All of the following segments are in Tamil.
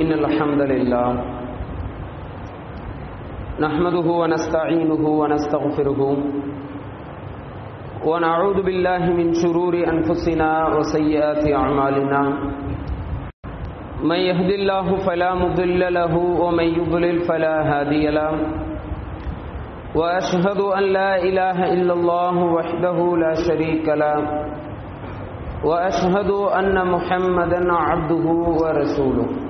إن الحمد لله نحمده ونستعينه ونستغفره ونعوذ بالله من شرور أنفسنا وسيئات أعمالنا. من يهد الله فلا مضل له ومن يضلل فلا هادي له. وأشهد أن لا إله إلا الله وحده لا شريك له. وأشهد أن محمدا عبده ورسوله.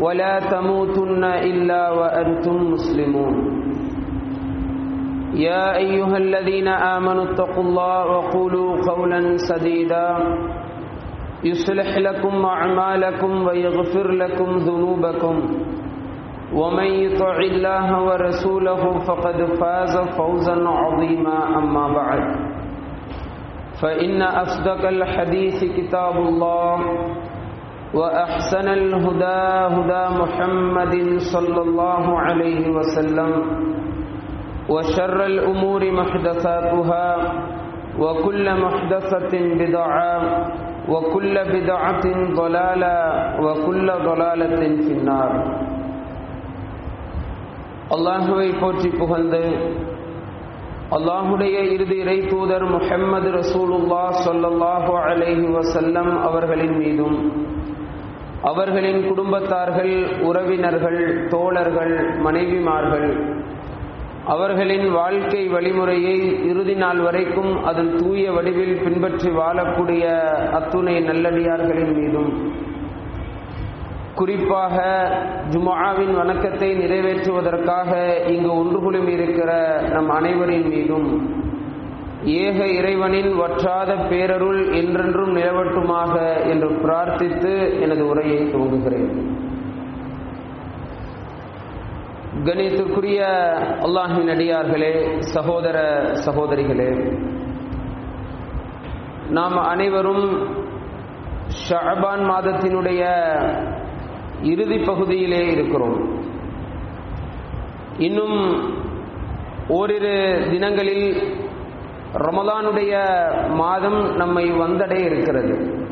ولا تموتن إلا وأنتم مسلمون. يا أيها الذين آمنوا اتقوا الله وقولوا قولا سديدا. يصلح لكم أعمالكم ويغفر لكم ذنوبكم. ومن يطع الله ورسوله فقد فاز فوزا عظيما. أما بعد فإن أصدق الحديث كتاب الله. وأحسن الهدى هدى محمد صلى الله عليه وسلم وشر الأمور محدثاتها وكل محدثة بدعة وكل بدعة ضلالة وكل ضلالة في النار அல்லாஹுவை போற்றி புகழ்ந்து அல்லாஹுடைய இறுதி இறை தூதர் முஹம்மது ரசூலுல்லா சொல்லல்லாஹு அலைஹி வசல்லம் அவர்களின் மீதும் அவர்களின் குடும்பத்தார்கள் உறவினர்கள் தோழர்கள் மனைவிமார்கள் அவர்களின் வாழ்க்கை வழிமுறையை இறுதி நாள் வரைக்கும் அதன் தூய வடிவில் பின்பற்றி வாழக்கூடிய அத்துணை நல்லடியார்களின் மீதும் குறிப்பாக ஜுமாவின் வணக்கத்தை நிறைவேற்றுவதற்காக இங்கு ஒன்று குழுமி இருக்கிற நம் அனைவரின் மீதும் ஏக இறைவனின் வற்றாத பேரருள் என்றென்றும் நிலவட்டுமாக என்று பிரார்த்தித்து எனது உரையை துவங்குகிறேன். கணித்துக்குரிய அல்லாஹின் அடியார்களே சகோதர சகோதரிகளே நாம் அனைவரும் ஷாபான் மாதத்தினுடைய இறுதி பகுதியிலே இருக்கிறோம். இன்னும் ஓரிரு தினங்களில் ரமலானுடைய மாதம் நம்மை வந்தடைய இருக்கிறது.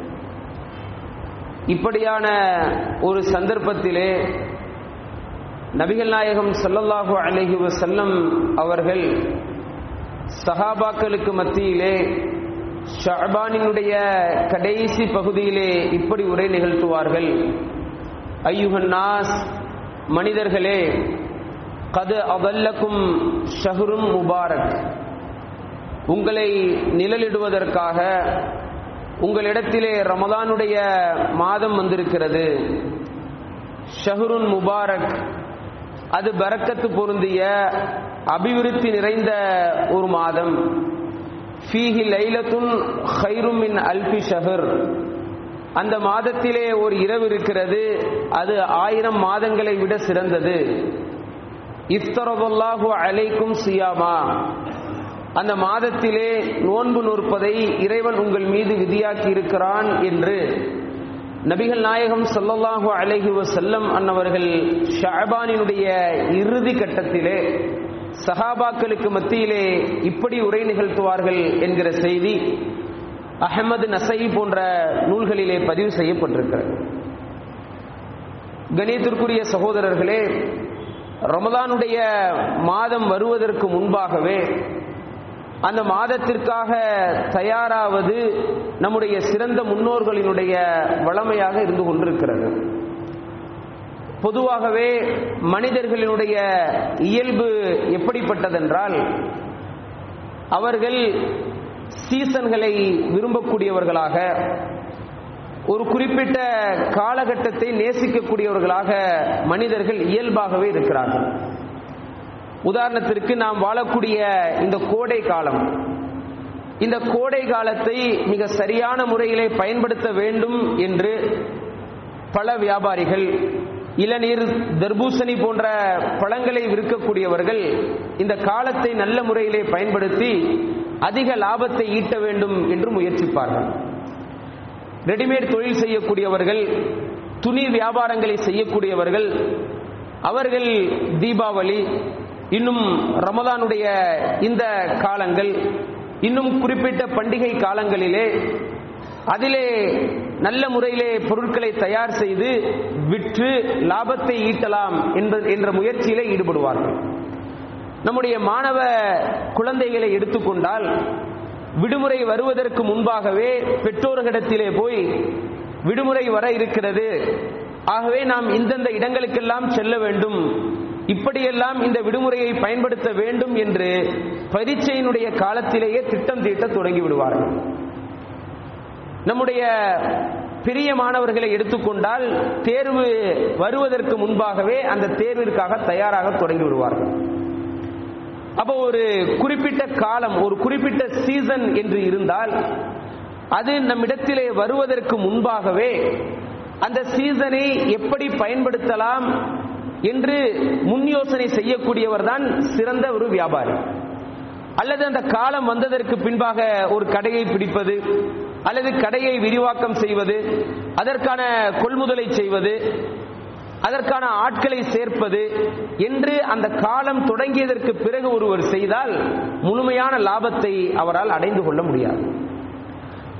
இப்படியான ஒரு சந்தர்ப்பத்திலே நபிகள் நாயகம் சல்லல்லாஹு அலஹி வசல்லம் அவர்கள் சஹாபாக்களுக்கு மத்தியிலே ஷாபானினுடைய கடைசி பகுதியிலே இப்படி உரை நிகழ்த்துவார்கள். ஐயுகன்னாஸ் மனிதர்களே கது அவல்லக்கும் ஷஹரும் முபாரக். உங்களை நிழலிடுவதற்காக உங்களிடத்திலே ரமதானுடைய மாதம் வந்திருக்கிறது. ஷஹருன் முபாரக். அது பரக்கத்து பொருந்திய அபிவிருத்தி நிறைந்த ஒரு மாதம். ஃபீஹி லைலத்துன் ஹைரும் மின் அல்பி ஷஹர். அந்த மாதத்திலே ஒரு இரவு இருக்கிறது. அது ஆயிரம் மாதங்களை விட சிறந்தது. இஃப்தரதுல்லாஹு அலைக்கும் சியாமா. அந்த மாதத்திலே நோன்பு நோற்பதை இறைவன் உங்கள் மீது விதியாக்கி இருக்கிறான் என்று நபிகள் நாயகம் சல்லல்லாஹு அலைஹி வசல்லம் அன்னவர்கள் ஷாபானினுடைய இறுதி கட்டத்திலே சஹாபாக்களுக்கு மத்தியிலே இப்படி உரை நிகழ்த்துவார்கள் என்கிற செய்தி அஹமது நசை போன்ற நூல்களிலே பதிவு செய்யப்பட்டிருக்கிறது. கணியத்திற்குரிய சகோதரர்களே ரமதானுடைய மாதம் வருவதற்கு முன்பாகவே அந்த மாதத்திற்காக தயாராவது நம்முடைய சிறந்த முன்னோர்களினுடைய வளமையாக இருந்து கொண்டிருக்கிறது. பொதுவாகவே மனிதர்களினுடைய இயல்பு எப்படிப்பட்டதென்றால் அவர்கள் சீசன்களை விரும்பக்கூடியவர்களாக ஒரு குறிப்பிட்ட காலகட்டத்தை நேசிக்கக்கூடியவர்களாக மனிதர்கள் இயல்பாகவே இருக்கிறார்கள். உதாரணத்திற்கு நாம் வாழக்கூடிய இந்த கோடை காலம். இந்த கோடை காலத்தை மிக சரியான முறையிலே பயன்படுத்த வேண்டும் என்று பல வியாபாரிகள் இளநீர் தர்பூசணி போன்ற பழங்களை விற்கக்கூடியவர்கள் இந்த காலத்தை நல்ல முறையிலே பயன்படுத்தி அதிக லாபத்தை ஈட்ட வேண்டும் என்று முயற்சிப்பார்கள். ரெடிமேட் தொழில் செய்யக்கூடியவர்கள் துணி வியாபாரங்களை செய்யக்கூடியவர்கள் அவர்கள் தீபாவளி இன்னும் ரமதானுடைய இந்த காலங்கள் இன்னும் குறிப்பிட்ட பண்டிகை காலங்களிலே அதிலே நல்ல முறையிலே பொருட்களை தயார் செய்து விற்று லாபத்தை ஈட்டலாம் என்ற முயற்சியிலே ஈடுபடுவார்கள். நம்முடைய மாணவ குழந்தைகளை எடுத்துக்கொண்டால் விடுமுறை வருவதற்கு முன்பாகவே பெற்றோர்களிடத்திலே போய் விடுமுறை வர இருக்கிறது. ஆகவே நாம் இந்தந்த இடங்களுக்கெல்லாம் செல்ல வேண்டும். இப்படியெல்லாம் இந்த விடுமுறையை பயன்படுத்த வேண்டும் என்று பரீட்சையினுடைய காலத்திலேயே திட்டம் தீட்ட தொடங்கி விடுவார்கள் நம்முடைய பெரிய மாணவர்களை எடுத்துக்கொண்டால் தேர்வு வருவதற்கு முன்பாகவே அந்த தேர்விற்காக தயாராக தொடங்கி விடுவார்கள் அப்போ ஒரு குறிப்பிட்ட காலம் ஒரு குறிப்பிட்ட சீசன் என்று இருந்தால் அது நம்மிடத்திலே வருவதற்கு முன்பாகவே அந்த சீசனை எப்படி பயன்படுத்தலாம் என்று முன் யோசனை செய்யக்கூடியவர் தான் சிறந்த ஒரு வியாபாரி. அல்லது அந்த காலம் வந்ததற்கு பின்பாக ஒரு கடையை பிடிப்பது அல்லது கடையை விரிவாக்கம் செய்வது அதற்கான கொள்முதலை செய்வது அதற்கான ஆட்களை சேர்ப்பது என்று அந்த காலம் தொடங்கியதற்கு பிறகு ஒருவர் செய்தால் முழுமையான லாபத்தை அவரால் அடைந்து கொள்ள முடியாது.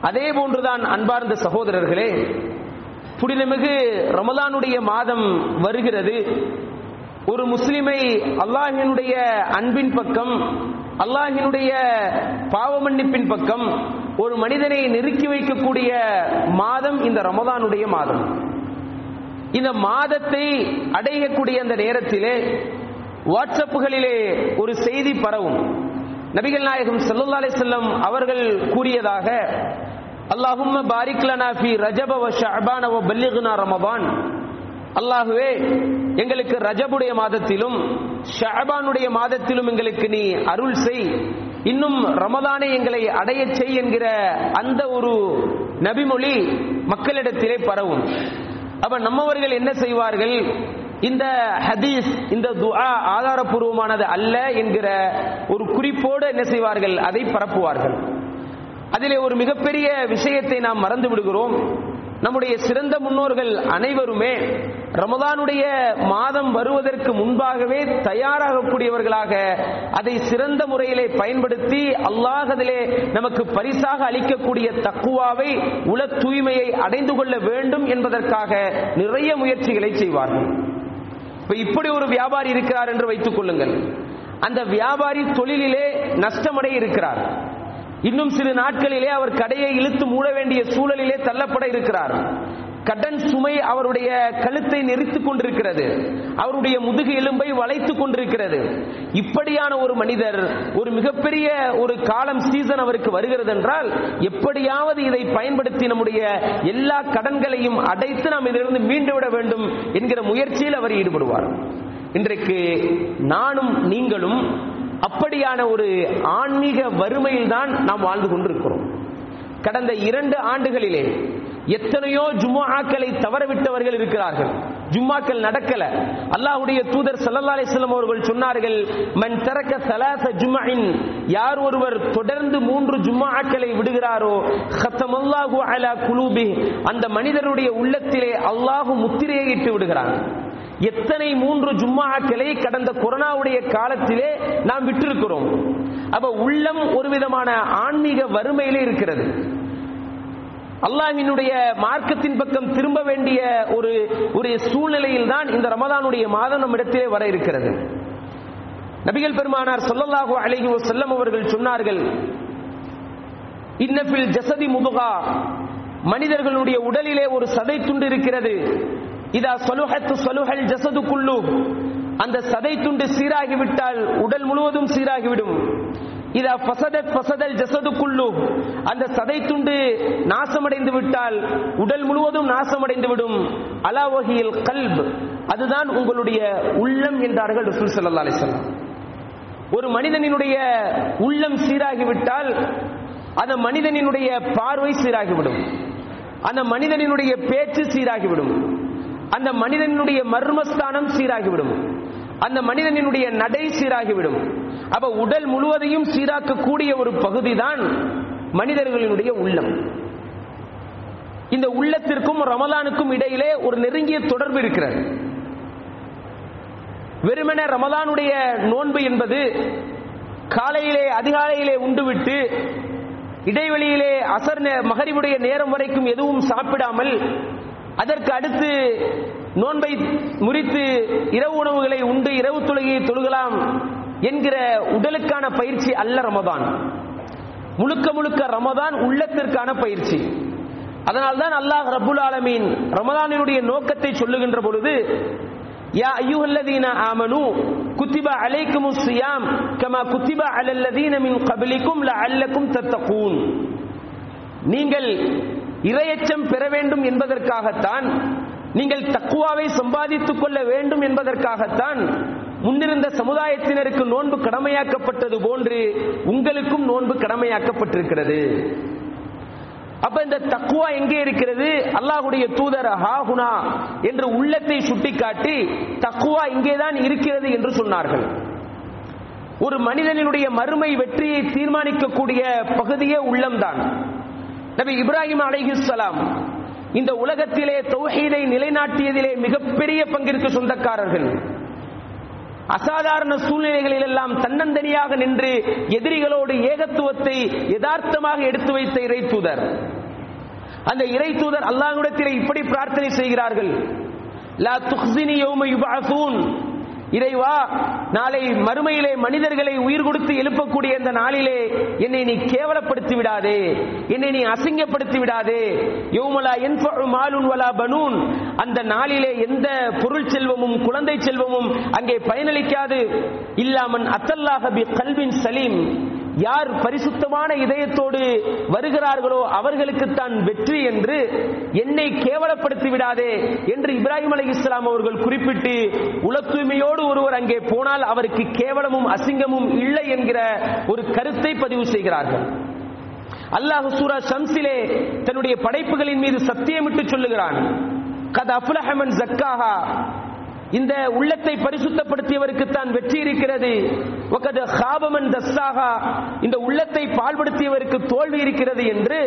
அதே போன்றுதான் அன்பார்ந்த சகோதரர்களே புனிதமிகு ரமலானுடைய மாதம் வருகிறது. ஒரு முஸ்லிமை அல்லாஹினுடைய அன்பின் பக்கம் அல்லாஹினுடைய பாவமன்னிப்பின் பக்கம் ஒரு மனிதனை நெருக்கி வைக்கக்கூடிய மாதம் இந்த ரமதானுடைய மாதம். இந்த மாதத்தை அடையக்கூடிய அந்த நேரத்திலே வாட்ஸ்அப்புகளிலே ஒரு செய்தி பரவும். நபிகள் நாயகம் சல்லா அலி செல்லம் அவர்கள் கூறியதாக அல்லாஹும்ம பாரிக்லனா ஃபி ரஜப வ ஷஅபான வ ரமபான் அல்லாஹுவே எங்களுக்கு ரஜபுடைய மாதத்திலும் ஷஅபானுடைய மாதத்திலும் எங்களுக்கு நீ அருள் செய். இன்னும் ரமதானை எங்களை அடையச் செய் என்கிற அந்த ஒரு நபிமொழி மக்களிடத்திலே பரவும். அப்ப நம்மவர்கள் என்ன செய்வார்கள்? இந்த ஹதீஸ் இந்த துஆ ஆதாரபூர்வமானது அல்ல என்கிற ஒரு குறிப்போடு என்ன செய்வார்கள்? அதை பரப்புவார்கள். அதிலே ஒரு மிகப்பெரிய விஷயத்தை நாம் மறந்து விடுகிறோம். நம்முடைய சிறந்த முன்னோர்கள் அனைவருமே ரமதானுடைய மாதம் வருவதற்கு முன்பாகவே தயாராகக்கூடியவர்களாக அதை சிறந்த முறையிலே பயன்படுத்தி அல்லாஹ் அதிலே நமக்கு பரிசாக அளிக்கக்கூடிய தக்குவாவை உல தூய்மையை அடைந்து கொள்ள வேண்டும் என்பதற்காக நிறைய முயற்சிகளை செய்வார்கள். இப்ப இப்படி ஒரு வியாபாரி இருக்கிறார் என்று வைத்துக் கொள்ளுங்கள். அந்த வியாபாரி தொழிலிலே நஷ்டமடைய இருக்கிறார். இன்னும் சில நாட்களிலே அவர் கடையை இழுத்து மூட வேண்டிய சூழலிலே தள்ளப்பட இருக்கிறார். கடன் சுமை அவருடைய கழுத்தை நெரித்துக் கொண்டிருக்கிறது. அவருடைய முதுகு எலும்பை வளைத்துக் கொண்டிருக்கிறது. இப்படியான ஒரு மனிதர் ஒரு மிகப்பெரிய ஒரு காலம் சீசன் அவருக்கு வருகிறது என்றால் எப்படியாவது இதை பயன்படுத்தி நம்முடைய எல்லா கடன்களையும் அடைத்து நாம் இதிலிருந்து மீண்டு விட வேண்டும் என்கிற முயற்சியில் அவர் ஈடுபடுவார். இன்றைக்கு நானும் நீங்களும் அப்படியான ஒரு ஆன்மீக வறுமையில் தான் நாம் வாழ்ந்து கொண்டிருக்கிறோம். கடந்த இரண்டு ஆண்டுகளிலே எத்தனையோ ஜும்மாக்களை தவறவிட்டவர்கள் இருக்கிறார்கள். ஜும்மாக்கள் நடக்கல. அல்லாஹுடைய தூதர் சல்லா அலிஸ்லாம் அவர்கள் சொன்னார்கள் மன் தரக்க சலாச ஜும்மின் யார் ஒருவர் தொடர்ந்து மூன்று ஜும்மாக்களை விடுகிறாரோ ஹத்தமல்லாஹு அலா குலூபி அந்த மனிதருடைய உள்ளத்திலே அல்லாஹு முத்திரையை இட்டு விடுகிறான். எத்தனை மூன்று ஜும்மாக்களை கடந்த கொரோனாவுடைய காலத்திலே நாம் விட்டிருக்கிறோம். அப்ப உள்ளம் ஒரு விதமான ஆன்மீக வறுமையிலே இருக்கிறது. அல்லாஹினுடைய மார்க்கத்தின் பக்கம் திரும்ப வேண்டிய ஒரு ஒரு சூழ்நிலையில் தான் இந்த ரமதானுடைய மாதம் நம்மிடத்திலே வர இருக்கிறது. நபிகள் பெருமானார் சொல்லல்லாஹு அழகி செல்லம் அவர்கள் சொன்னார்கள் இன்னபில் ஜசதி முதுகா. மனிதர்களுடைய உடலிலே ஒரு சதை துண்டு இருக்கிறது. இதா சலுஹத்து சலுஹல் ஜசது குல்லு. அந்த சதை துண்டு சீராகிவிட்டால் உடல் முழுவதும் சீராகிவிடும். இதா பசதத் பசதல் ஜசது குல்லு. அந்த சதை துண்டு நாசமடைந்து விட்டால் உடல் முழுவதும் நாசமடைந்து விடும். அலா வகையில் கல்ப். அதுதான் உங்களுடைய உள்ளம் என்றார்கள் ரசூல் சல்லா அலைஹி ஒரு மனிதனினுடைய உள்ளம் சீராகிவிட்டால் அந்த மனிதனினுடைய பார்வை சீராகிவிடும் அந்த மனிதனினுடைய பேச்சு சீராகிவிடும் அந்த மனிதனுடைய மர்மஸ்தானம் சீராகிவிடும். அந்த மனிதனினுடைய நடை சீராகிவிடும். அப்ப உடல் முழுவதையும் சீராக்கக்கூடிய ஒரு பகுதி தான் மனிதர்களினுடைய உள்ளம். இந்த உள்ளத்திற்கும் ரமலானுக்கும் இடையிலே ஒரு நெருங்கிய தொடர்பு இருக்கிறது. வெறுமென ரமலானுடைய நோன்பு என்பது காலையிலே அதிகாலையிலே உண்டுவிட்டு இடைவெளியிலே அசர் மகரிவுடைய நேரம் வரைக்கும் எதுவும் சாப்பிடாமல் அதற்கு அடுத்து நோன்பை முறித்து இரவு உணவுகளை உண்டு இரவு தொழுகையை தொழுகலாம் என்கிற உடலுக்கான பயிற்சி அல்ல ரமதான். முழுக்க முழுக்க ரமதான் உள்ளத்திற்கான பயிற்சி. அதனால்தான் அல்லாஹ் ரபுல் ஆலமீன் ரமதானினுடைய நோக்கத்தை சொல்லுகின்ற பொழுது யா ஐயுஹல்லதீன ஆமனு குத்திப அலைக்கும் சியாம் கமா குத்திப அலல்லதீன மின் கபிலிக்கும் ல அல்லக்கும் தத்தகூன். நீங்கள் இரையச்சம் பெற வேண்டும் என்பதற்காகத்தான் நீங்கள் தக்குவாவை சம்பாதித்துக் கொள்ள வேண்டும் என்பதற்காகத்தான் முன்னிருந்த சமுதாயத்தினருக்கு நோன்பு கடமையாக்கப்பட்டது போன்று உங்களுக்கும் நோன்பு கடமையாக்கப்பட்டிருக்கிறது. அப்ப இந்த தக்குவா எங்கே இருக்கிறது? அல்லாஹுடைய தூதர் ஹாகுனா என்று உள்ளத்தை சுட்டிக்காட்டி தக்குவா இங்கேதான் இருக்கிறது என்று சொன்னார்கள். ஒரு மனிதனினுடைய மறுமை வெற்றியை தீர்மானிக்கக்கூடிய பகுதியே உள்ளம்தான். நபி இப்ராஹிம் அலைஹிஸ்லாம் இந்த உலகத்திலே தௌஹீதை நிலைநாட்டியதிலே மிகப்பெரிய பங்கிற்கு சொந்தக்காரர்கள். அசாதாரண சூழ்நிலைகளில் எல்லாம் தன்னந்தனியாக நின்று எதிரிகளோடு ஏகத்துவத்தை யதார்த்தமாக எடுத்து வைத்த இறை தூதர். அந்த இறை தூதர் அல்லாஹ்விடத்திலே இப்படி பிரார்த்தனை செய்கிறார்கள். லா துஹ்சினி யௌம யுபஅஸூன் இறைவா நாளை மறுமையிலே மனிதர்களை உயிர் கொடுத்து எழுப்பக்கூடிய இந்த நாளிலே என்னை நீ கேவலப்படுத்தி விடாதே என்னை நீ அசிங்கப்படுத்தி விடாதே. யோமலா என் மாலுன் வலா பனூன். அந்த நாளிலே எந்த பொருள் செல்வமும் குழந்தை செல்வமும் அங்கே பயனளிக்காது. இல்லாமன் அத்தல்லாஹ பி கல்வின் சலீம். யார் பரிசுத்தமான இதயத்தோடு வருகிறார்களோ அவர்களுக்குத்தான் வெற்றி என்று என்னை கேவலப்படுத்தி விடாதே என்று இப்ராஹிம் அலி இஸ்லாம் அவர்கள் குறிப்பிட்டு உல ஒருவர் அங்கே போனால் அவருக்கு கேவலமும் அசிங்கமும் இல்லை என்கிற ஒரு கருத்தை பதிவு செய்கிறார்கள். அல்லாஹ் சூரா ஷம்சிலே தன்னுடைய படைப்புகளின் மீது சத்தியமிட்டு சொல்லுகிறான். கத் அஃப்லஹமன் ஜக்காஹா இந்த உள்ளத்தை பரிசுத்தப்படுத்தியவருக்கு தான் வெற்றி இருக்கிறது. ஹாபமன் தஸ்தாகா இந்த உள்ளத்தை பால்படுத்தியவருக்கு தோல்வி இருக்கிறது என்று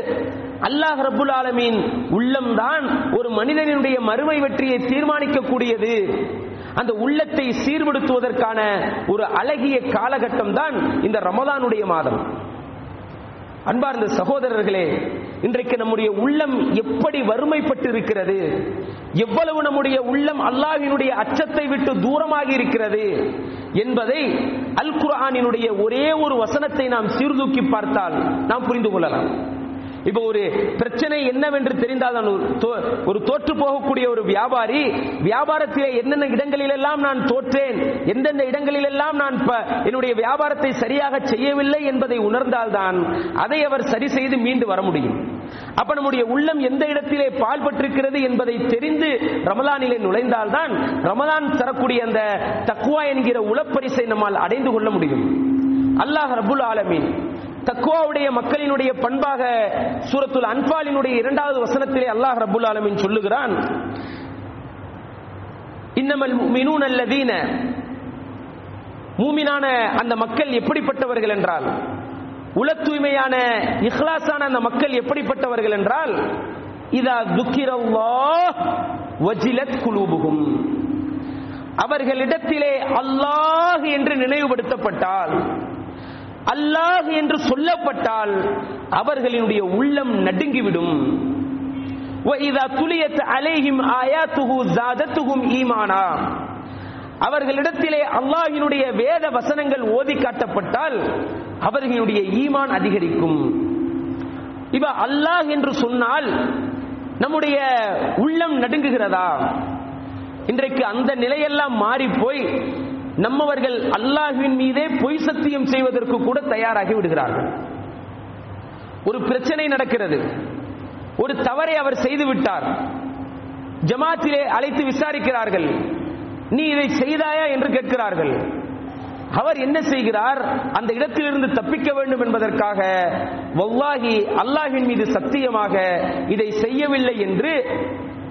அல்லாஹ் ரபுல் ஆலமீன் உள்ளம்தான் ஒரு மனிதனுடைய மறுமை வெற்றியை தீர்மானிக்கக்கூடியது. அந்த உள்ளத்தை சீர்படுத்துவதற்கான ஒரு அழகிய காலகட்டம் தான் இந்த ரமதானுடைய மாதம். அன்பார்ந்த சகோதரர்களே இன்றைக்கு நம்முடைய உள்ளம் எப்படி வறுமைப்பட்டு இருக்கிறது எவ்வளவு நம்முடைய உள்ளம் அல்லாஹினுடைய அச்சத்தை விட்டு தூரமாகி இருக்கிறது என்பதை அல் குர்ஆனினுடைய ஒரே ஒரு வசனத்தை நாம் சீர்தூக்கி பார்த்தால் நாம் புரிந்து கொள்ளலாம். இப்போ ஒரு பிரச்சனை என்னவென்று தெரிந்தால் நான் ஒரு தோ- ஒரு தோற்று போகக்கூடிய ஒரு வியாபாரி வியாபாரத்திலே என்னென்ன இடங்களிலெல்லாம் நான் தோற்றேன் எந்தெந்த இடங்களிலெல்லாம் நான் என்னுடைய வியாபாரத்தை சரியாக செய்யவில்லை என்பதை உணர்ந்தால்தான் அதை அவர் சரி செய்து மீண்டு வர முடியும். அப்ப நம்முடைய உள்ளம் எந்த இடத்திலே பால்பட்டிருக்கிறது என்பதை தெரிந்து ரமலானிலே நுழைந்தால்தான் ரமலான் தரக்கூடிய அந்த தக்குவா என்கிற உளப்பரிசை நம்மால் அடைந்து கொள்ள முடியும். அல்லாஹ் ரபுல் ஆலமீன் தக்குவாவுடைய மக்களினுடைய பண்பாக சூரத்துல் அன்பாலினுடைய இரண்டாவது வசனத்திலே அல்லாஹ் ரபுல் ஆலமின் சொல்லுகிறான். இன்னமல் மினூன் அல்லதீன. மூமினான அந்த மக்கள் எப்படிப்பட்டவர்கள் என்றால் உல தூய்மையான இஹ்லாசான அந்த மக்கள் எப்படிப்பட்டவர்கள் என்றால் இதா துக்கிரவா வஜிலத் குலூபுகும் அவர்களிடத்திலே அல்லாஹ் என்று நினைவுபடுத்தப்பட்டால் அல்லாஹ் என்று சொல்லப்பட்டால் அவர்களினுடைய உள்ளம் நடுங்கிவிடும். அலேஹிம் ஆயாத்துகு ஜாதத்துகும் ஈமானா. அவர்களிடத்திலே அல்லாஹினுடைய வேத வசனங்கள் ஓதி காட்டப்பட்டால் அவர்களுடைய ஈமான் அதிகரிக்கும். இவ அல்லாஹ் என்று சொன்னால் நம்முடைய உள்ளம் நடுங்குகிறதா? இன்றைக்கு அந்த நிலையெல்லாம் மாறி போய் நம்மவர்கள் அல்லாஹுவின் மீதே பொய் சத்தியம் செய்வதற்கு கூட தயாராகி விடுகிறார்கள். ஒரு பிரச்சனை நடக்கிறது. ஒரு தவறை அவர் செய்து விட்டார். ஜமாத்திலே அழைத்து விசாரிக்கிறார்கள். நீ இதை செய்தாயா என்று கேட்கிறார்கள். அவர் என்ன செய்கிறார்? அந்த இடத்திலிருந்து தப்பிக்க வேண்டும் என்பதற்காக வல்லாஹி அல்லாஹின் மீது சத்தியமாக இதை செய்யவில்லை என்று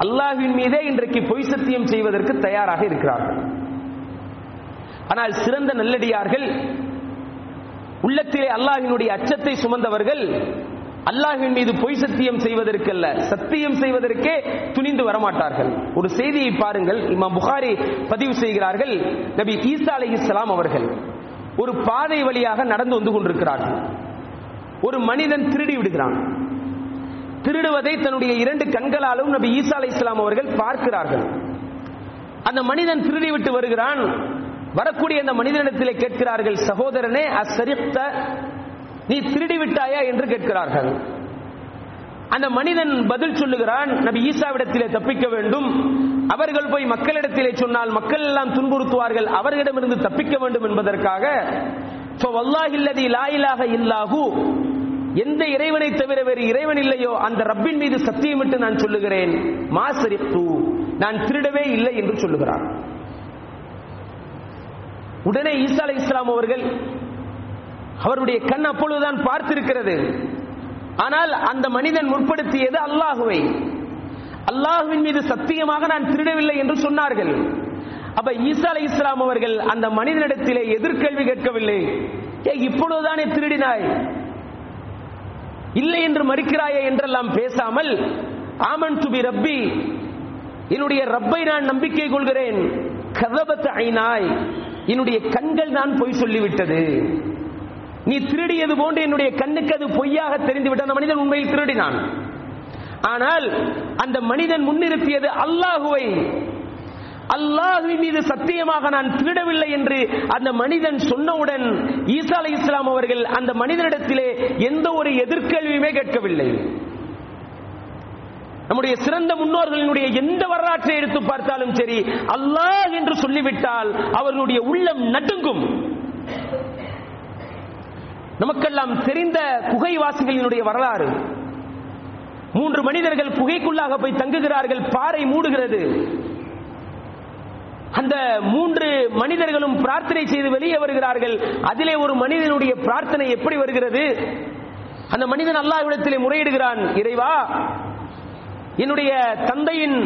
அல்லாஹின் மீதே இன்றைக்கு பொய் சத்தியம் செய்வதற்கு தயாராக இருக்கிறார்கள். ஆனால் சிறந்த நல்லடியார்கள் உள்ளத்திலே அல்லாஹினுடைய அச்சத்தை சுமந்தவர்கள் அல்லாஹின் மீது பொய் சத்தியம் செய்வதற்கல்ல சத்தியம் செய்வதற்கே துணிந்து வரமாட்டார்கள். ஒரு செய்தியை பாருங்கள் இமாம் புகாரி பதிவு செய்கிறார்கள் நபி ஈசா அலைஹிஸ்ஸலாம் அவர்கள். ஒரு பாதை வழியாக நடந்து வந்து கொண்டிருக்கிறார்கள். ஒரு மனிதன் திருடி விடுகிறான். திருடுவதை தன்னுடைய இரண்டு கண்களாலும் நபி ஈசா அலி இஸ்லாம் அவர்கள் பார்க்கிறார்கள். அந்த மனிதன் திருடி விட்டு வருகிறான். வரக்கூடிய அந்த மனிதனிடத்திலே கேட்கிறார்கள் சகோதரனே அசரித்த நீ திருடி விட்டாயா என்று கேட்கிறார்கள். அந்த மனிதன் பதில் சொல்லுகிறான் நபி ஈசாவிடத்திலே தப்பிக்க வேண்டும். அவர்கள் போய் மக்களிடத்திலே சொன்னால் மக்கள் எல்லாம் துன்புறுத்துவார்கள் அவர்களிடமிருந்து தப்பிக்க வேண்டும் என்பதற்காக வல்லாஹில்லதி லாயிலாக இல்லாஹு. எந்த இறைவனை தவிர வேறு இறைவன் இல்லையோ அந்த ரப்பின் மீது சத்தியமிட்டு நான் சொல்லுகிறேன் மாசரிப்பு நான் திருடவே இல்லை என்று சொல்லுகிறான். உடனே ஈசா அலை இஸ்லாம் அவர்கள் அவருடைய கண் அப்பொழுதுதான் பார்த்திருக்கிறது. ஆனால் அந்த மனிதன் முற்படுத்தியது அல்லாஹுவை. அல்லாஹுவின் மீது சத்தியமாக நான் திருடவில்லை என்று சொன்னார்கள். அப்ப ஈசா அலை இஸ்லாம் அவர்கள் அந்த மனிதனிடத்திலே எதிர்கேள்வி கேட்கவில்லை. ஏ இப்பொழுதுதானே திருடினாய்? இல்லை என்று மறுக்கிறாயே என்றெல்லாம் பேசாமல் ஆமன் துபி ரப்பி என்னுடைய ரப்பை நான் நம்பிக்கை கொள்கிறேன். கதபத் ஐநாய் என்னுடைய கண்கள் நான் பொய் சொல்லிவிட்டது. நீ திருடியது போன்று என்னுடைய கண்ணுக்கு அது பொய்யாக தெரிந்துவிட்ட அந்த மனிதன் உண்மையில் திருடினான். ஆனால் அந்த மனிதன் முன்னிறுத்தியது அல்லாஹுவை. அல்லாஹுவின் மீது சத்தியமாக நான் திருடவில்லை என்று அந்த மனிதன் சொன்னவுடன் ஈசா அலை இஸ்லாம் அவர்கள் அந்த மனிதனிடத்திலே எந்த ஒரு எதிர்கேள்வியுமே கேட்கவில்லை. நம்முடைய சிறந்த முன்னோர்களினுடைய எந்த வரலாற்றை எடுத்து பார்த்தாலும் சரி அல்லாஹ் என்று சொல்லிவிட்டால் அவர்களுடைய உள்ளம் நடுங்கும். நமக்கெல்லாம் தெரிந்த குகைவாசிகளினுடைய வரலாறு. மூன்று மனிதர்கள் குகைக்குள்ளாக போய் தங்குகிறார்கள் பாறை மூடுகிறது. அந்த மூன்று மனிதர்களும் பிரார்த்தனை செய்து வெளியே வருகிறார்கள். அதிலே ஒரு மனிதனுடைய பிரார்த்தனை எப்படி வருகிறது? அந்த மனிதன் அல்லாஹ்விடத்திலே முறையிடுகிறான் இறைவா என்னுடைய தந்தையின்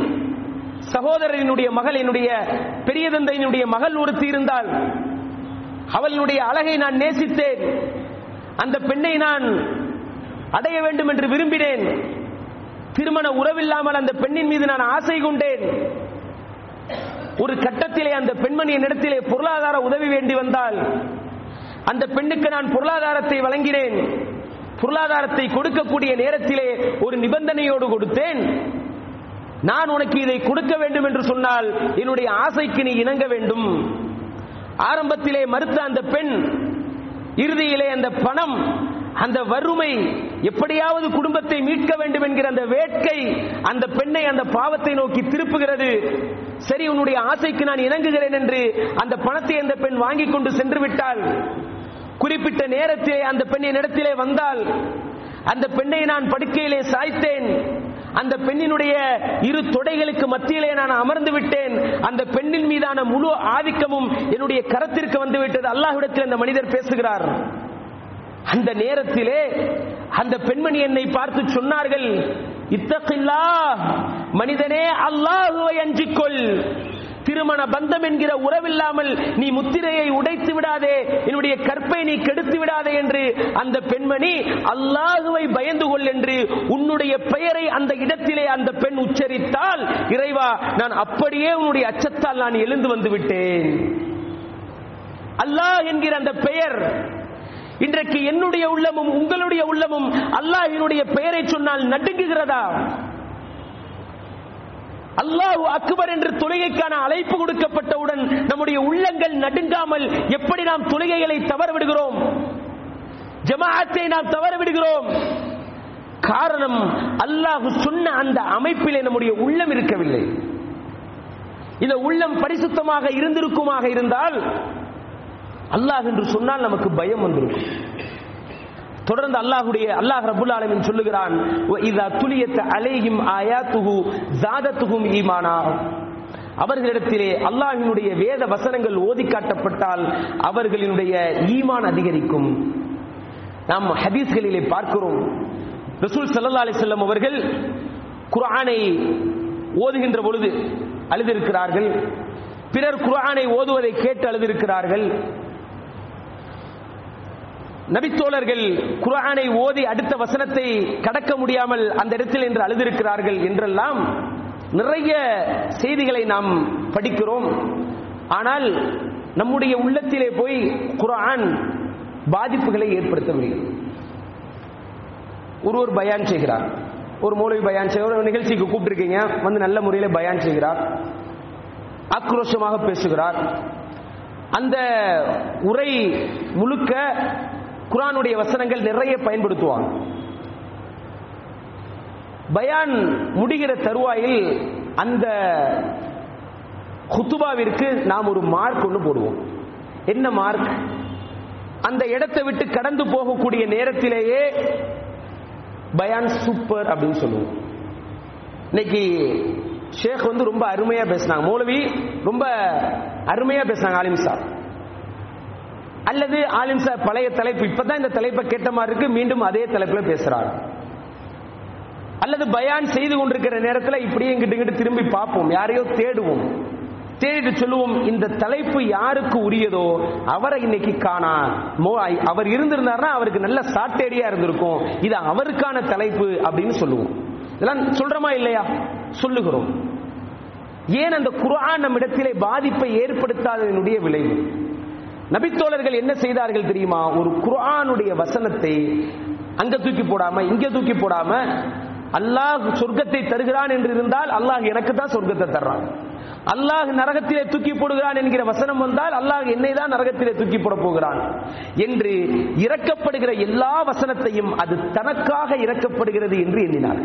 சகோதரனுடைய மகள் என்னுடைய பெரிய தந்தையினுடைய மகள் ஒருத்தி இருந்தால் அவளுடைய அழகை நான் நேசித்தேன். அந்த பெண்ணை நான் அடைய வேண்டும் என்று விரும்பினேன். திருமண உறவில்லாமல் அந்த பெண்ணின் மீது நான் ஆசை கொண்டேன். ஒரு கட்டத்திலே அந்த பெண்மணி என்னிடத்திலே பொருளாதார உதவி வேண்டி வந்தால் அந்த பெண்ணுக்கு நான் பொருளாதாரத்தை வழங்கினேன். பொருளாதாரத்தை கொடுக்கக்கூடிய நேரத்திலே நிபந்தனையோடு கொடுத்தேன். நான் உனக்கு இதை கொடுக்க வேண்டும் என்று சொன்னால் என்னுடைய ஆசைக்கு நீ இணங்க வேண்டும். ஆரம்பத்திலே மறுத்த அந்த பெண் இறுதியிலே அந்த பணம் அந்த வறுமை எப்படியாவது குடும்பத்தை மீட்க வேண்டும் என்கிற அந்த வேட்கை அந்த பெண்ணை அந்த பாவத்தை நோக்கி திருப்புகிறது. சரி உன்னுடைய ஆசைக்கு நான் இணங்குகிறேன் என்று அந்த பணத்தை அந்த பெண் வாங்கி கொண்டு சென்று விட்டால் குறிப்பிட்ட நேரத்திலே அந்த பெண்ணின் இடத்திலே வந்தால் அந்த பெண்ணை நான் படுக்கையிலே சாய்த்தேன். அந்த பெண்ணினுடைய இரு தொடைகளுக்கு மத்தியிலே நான் அமர்ந்து விட்டேன். அந்த பெண்ணின் மீதான முழு ஆதிக்கமும் என்னுடைய கரத்திற்கு வந்துவிட்டது. அல்லாஹ்விடத்தில் அந்த மனிதர் பேசுகிறார். அந்த நேரத்திலே அந்த பெண்மணி என்னை பார்த்து சொன்னார்கள் இத்தகில்லா மனிதனே அல்லாஹுவை அஞ்சிக்கொள். திருமண பந்தம் என்கிற உறவில்லாமல் நீ முத்திரையை உடைத்து விடாதே என்னுடைய கற்பை நீ கெடுத்து விடாதே என்று அந்த பெண்மணி அல்லாஹுவை பயந்து கொள் என்று உன்னுடைய பெயரை அந்த இடத்திலே அந்த பெண் உச்சரித்தால் இறைவா நான் அப்படியே உன்னுடைய அச்சத்தால் நான் எழுந்து வந்து விட்டேன். அல்லாஹ் என்கிற அந்த பெயர் இன்றைக்கு என்னுடைய உள்ளமும் உங்களுடைய உள்ளமும் அல்லாஹினுடைய பெயரை சொன்னால் நடுங்குகிறதா? அல்லாஹு அக்பர் என்று தொழுகைக்கான அழைப்பு கொடுக்கப்பட்டவுடன் நம்முடைய உள்ளங்கள் நடுங்காமல் எப்படி நாம் தொழுகைகளை தவற விடுகிறோம் ஜமாஅத்தை நாம் தவற விடுகிறோம் காரணம் அல்லாஹு சொன்ன அந்த அமைப்பிலே நம்முடைய உள்ளம் இருக்கவில்லை. இந்த உள்ளம் பரிசுத்தமாக இருந்திருக்குமாக இருந்தால் அல்லாஹ் என்று சொன்னால் நமக்கு பயம் வந்திருக்கும் தொடர்ந்து அல்லாஹுடைய அல்லாஹ் ரபுல் ஆலமின் சொல்லுகிறான் இதா துலியத்த அலைஹிம் ஆயாத்துஹு ஜாதத்துஹும் ஈமானா. அவர்களிடத்திலே அல்லாஹினுடைய வேத வசனங்கள் ஓதி காட்டப்பட்டால் அவர்களினுடைய ஈமான் அதிகரிக்கும். நாம் ஹதீஸ்களிலே பார்க்கிறோம் ரசூல் சல்லா அலிசல்லம் அவர்கள் குரானை ஓதுகின்ற பொழுது அழுதிருக்கிறார்கள். பிறர் குரானை ஓதுவதை கேட்டு அழுதிருக்கிறார்கள். நபித்தோழர்கள் குரானை ஓதி அடுத்த வசனத்தை கடக்க முடியாமல் அந்த இடத்தில் என்று அழுதிருக்கிறார்கள் என்றெல்லாம் நிறைய செய்திகளை நாம் படிக்கிறோம். ஆனால் நம்முடைய உள்ளத்திலே போய் குரான் பாதிப்புகளை ஏற்படுத்தவில்லை. ஒருவர் பயான் செய்கிறார். ஒரு மூலவி பயான் செய்கிறார். ஒரு நிகழ்ச்சிக்கு கூப்பிட்டுருக்கீங்க. வந்து நல்ல முறையில் பயான் செய்கிறார். ஆக்ரோஷமாக பேசுகிறார். அந்த உரை முழுக்க குரானுடைய வசனங்கள் நிறைய பயன்படுத்துவாங்க. பயான் முடிகிற தருவாயில் அந்த குத்துபாவிற்கு நாம் ஒரு மார்க் ஒன்று போடுவோம். என்ன மார்க்? அந்த இடத்தை விட்டு கடந்து போகக்கூடிய நேரத்திலேயே பயான் சூப்பர் அப்படின்னு சொல்லுவோம். இன்னைக்கு ஷேக் வந்து ரொம்ப அருமையா பேசினாங்க. மௌலவி ரொம்ப அருமையா பேசினாங்க ஆலிம் சார். அல்லது ஆலிம் சார் பழைய தலைப்பு இப்பதான் இந்த தலைப்பை கேட்ட மாதிரி இருக்கு மீண்டும் அதே தலைப்புல பேசுறாரு. அல்லது பயான் செய்து கொண்டிருக்கிற நேரத்தில் இப்படியே இங்கிட்டு இங்கிட்டு திரும்பி பார்ப்போம் யாரையோ தேடுவோம். தேடிட்டு சொல்லுவோம் இந்த தலைப்பு யாருக்கு உரியதோ அவரை இன்னைக்கு காணா மோ அவர் இருந்திருந்தாருன்னா அவருக்கு நல்ல சாட்டேடியா இருந்திருக்கும் இது அவருக்கான தலைப்பு அப்படின்னு சொல்லுவோம். இதெல்லாம் சொல்றோமா இல்லையா? சொல்லுகிறோம். ஏன் அந்த குரான் நம்மிடத்திலே பாதிப்பை ஏற்படுத்தாததனுடைய விளைவு? நபித்தோழர்கள் என்ன செய்தார்கள் தெரியுமா? ஒரு குரானுடைய வசனத்தை அங்க தூக்கி போடாம இங்க தூக்கி போடாம அல்லாஹ் சொர்க்கத்தை தருகிறான் என்று இருந்தால் அல்லாஹ் எனக்கு தான் சொர்க்கத்தை தர்றான். அல்லாஹ் நரகத்திலே தூக்கி போடுகிறான் என்கிற வசனம் வந்தால் அல்லாஹ் என்னை தான் நரகத்திலே தூக்கி போட போகிறான் என்று இறக்கப்படுகிற எல்லா வசனத்தையும் அது தனக்காக இறக்கப்படுகிறது என்று எண்ணினார்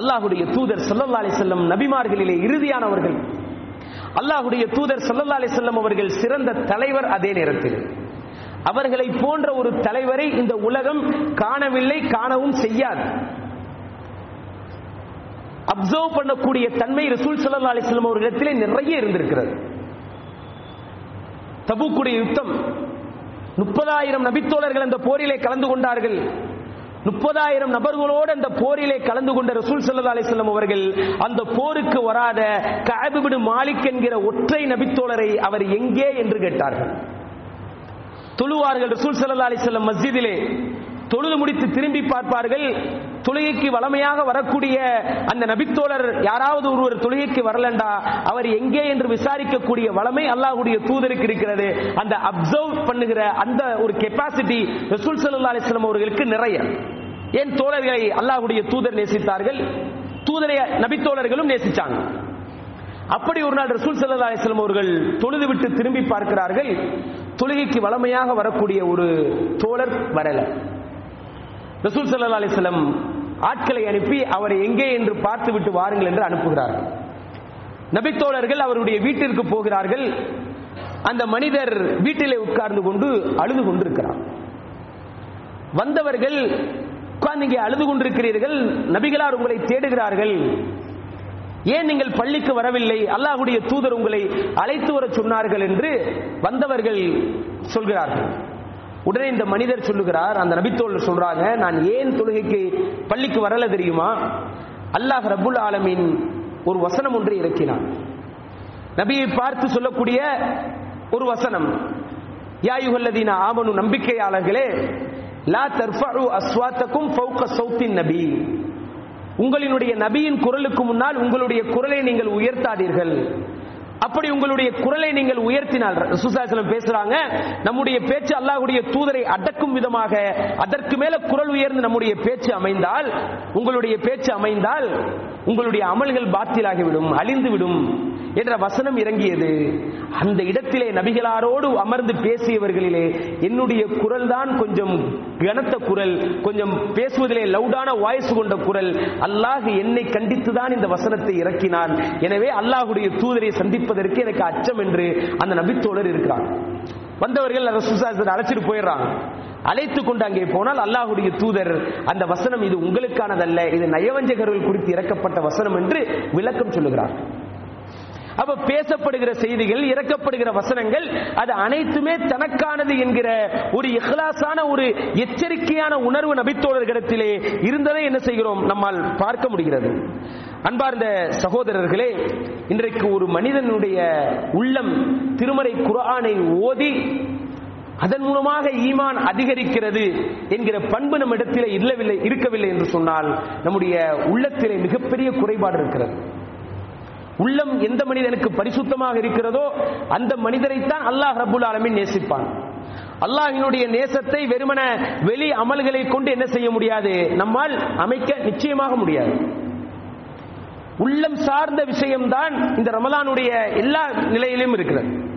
அல்லாஹுடைய தூதர் சல்லல்லா அலி செல்லம் நபிமார்களிலே இறுதியானவர்கள். அல்லாஹுடைய தூதர் சல்லல்லா அலி செல்லம் அவர்கள் சிறந்த தலைவர் அதே நேரத்தில். அவர்களை போன்ற ஒரு தலைவரை இந்த உலகம் காணவில்லை காணவும் செய்யாது. அப்சர்வ் பண்ணக்கூடிய தன்மை ரசூல் சல்லா அலிஸ்லாம் அவர்களிடத்திலே நிறைய இருந்திருக்கிறது. தபுக்குடைய யுத்தம் முப்பதாயிரம் நபித்தோழர்கள் அந்த போரிலே கலந்து கொண்டார்கள். முப்பதாயிரம் நபர்களோடு அந்த போரிலே கலந்து கொண்ட ரசூல் சல்லா அலிஸ்லாம் அவர்கள் அந்த போருக்கு வராத காபிபிடு மாலிக் என்கிற ஒற்றை நபித்தோழரை அவர் எங்கே என்று கேட்டார்கள். தொழுவார்கள் ரசூல் சல்லா அலிஸ்லாம் மஸ்ஜிதிலே. தொழுது முடித்து திரும்பி பார்ப்பார்கள். தொழுகைக்கு வளமையாக வரக்கூடிய அந்த நபித்தோழர் யாராவது ஒருவர் தொழுகைக்கு வரலண்டா? அவர் எங்கே என்று விசாரிக்கக்கூடிய வளமை அல்லாஹுடைய தூதருக்கு இருக்கிறது. அந்த அப்சர்வ் பண்ணுகிற அந்த ஒரு கெப்பாசிட்டி ரசூல் சல்லா அலிஸ்லாம் அவர்களுக்கு நிறைய. ஏன் தோழர்களை அல்லாஹுடைய தூதர் நேசித்தார்கள்? தூதரை நபித்தோழர்களும் நேசித்தாங்க அப்படி ஒரு நாள் ரசூல் சல்லா அலிஸ்லாம் அவர்கள் தொழுது விட்டு திரும்பி பார்க்கிறார்கள். தொழுகைக்கு வளமையாக வரக்கூடிய ஒரு தோழர் வரல. ரசூல் சல்லா அலிஸ்லம் ஆட்களை அனுப்பி அவரை எங்கே என்று பார்த்து விட்டு வாருங்கள் என்று அனுப்புகிறார்கள். நபித்தோழர்கள் அவருடைய வீட்டிற்கு போகிறார்கள். அந்த மனிதர் வீட்டிலே உட்கார்ந்து கொண்டு அழுது கொண்டிருக்கிறார். வந்தவர்கள் உட்கார்ந்து இங்கே அழுது கொண்டிருக்கிறீர்கள். நபிகளார் உங்களை தேடுகிறார்கள். ஏன் நீங்கள் பள்ளிக்கு வரவில்லை? அல்லாஹுடைய தூதர் உங்களை அழைத்து வர சொன்னார்கள் என்று வந்தவர்கள் சொல்கிறார்கள். உடனே இந்த மனிதர் சொல்லுகிறார் அந்த நபித்தோழர் சொல்றாங்க நான் ஏன் தொழுகைக்கு பள்ளிக்கு வரல தெரியுமா? அல்லாஹ் ரபுல் ஆலமின் ஒரு வசனம் ஒன்று இறக்கினான். நபியை பார்த்து சொல்லக்கூடிய ஒரு வசனம் யாயுகல்லதீன ஆமனு நம்பிக்கையாளர்களே லா தர்ஃபு அஸ்வாத்தக்கும் ஃபௌக சௌத்தின் நபி. உங்களினுடைய நபியின் குரலுக்கு முன்னால் உங்களுடைய குரலை நீங்கள் உயர்த்தாதீர்கள். அப்படி உங்களுடைய குரலை நீங்கள் உயர்த்தினால் சுசாசலம் பேசுறாங்க நம்முடைய பேச்சு அல்லாஹுடைய தூதரை அடக்கும் விதமாக அதற்கு மேல குரல் உயர்ந்து நம்முடைய பேச்சு அமைந்தால் உங்களுடைய பேச்சு அமைந்தால் உங்களுடைய அமல்கள் பாத்திலாகிவிடும் அழிந்துவிடும் என்ற வசனம் இறங்கியது. அந்த இடத்திலே நபிகளாரோடு அமர்ந்து பேசியவர்களிலே என்னுடைய குரல் தான் கொஞ்சம் கனத்த குரல் கொஞ்சம் பேசுவதிலே லவுடான வாய்ஸ் கொண்ட குரல் அல்லாஹ் என்னை கண்டித்து தான் இந்த வசனத்தை இறக்கினான். எனவே அல்லாஹுடைய தூதரை சந்திப்பதற்கு எனக்கு அச்சம் என்று அந்த நபித்தோழர் இருக்கிறார். வந்தவர்கள் அதை அழைச்சிட்டு போயிடுறாங்க. அழைத்து கொண்டு அங்கே போனால் அல்லாஹுடைய தூதர் அந்த வசனம் இது உங்களுக்கானதல்ல இது நயவஞ்சகர்கள் குறித்து இறக்கப்பட்ட வசனம் என்று விளக்கம் சொல்லுகிறார். அப்ப பேசப்படுகிற செய்திகள் இறக்கப்படுகிற வசனங்கள் அது அனைத்துமே தனக்கானது என்கிற ஒரு இஹ்லாசான ஒரு எச்சரிக்கையான உணர்வு நபித்தோழர்களிடத்திலே இருந்ததை என்ன செய்கிறோம்? நம்மால் பார்க்க முடிகிறது. அன்பார்ந்த சகோதரர்களே இன்றைக்கு ஒரு மனிதனுடைய உள்ளம் திருமறை குரானை ஓதி அதன் மூலமாக ஈமான் அதிகரிக்கிறது என்கிற பண்பு நம்ம இடத்திலே இல்லவில்லை இருக்கவில்லை என்று சொன்னால் நம்முடைய உள்ளத்திலே மிகப்பெரிய குறைபாடு இருக்கிறது. உள்ளம் எந்த மனிதனுக்கு பரிசுத்தமாக இருக்கிறதோ அந்த மனிதரைத்தான் அல்லாஹ் ரபுல் ஆலமின் நேசிப்பான். அல்லாஹினுடைய நேசத்தை வெறுமன வெளி அமல்களை கொண்டு என்ன செய்ய முடியாது? நம்மால் அமைக்க நிச்சயமாக முடியாது. உள்ளம் சார்ந்த விஷயம்தான் இந்த ரமலானுடைய எல்லா நிலையிலும் இருக்கிறது.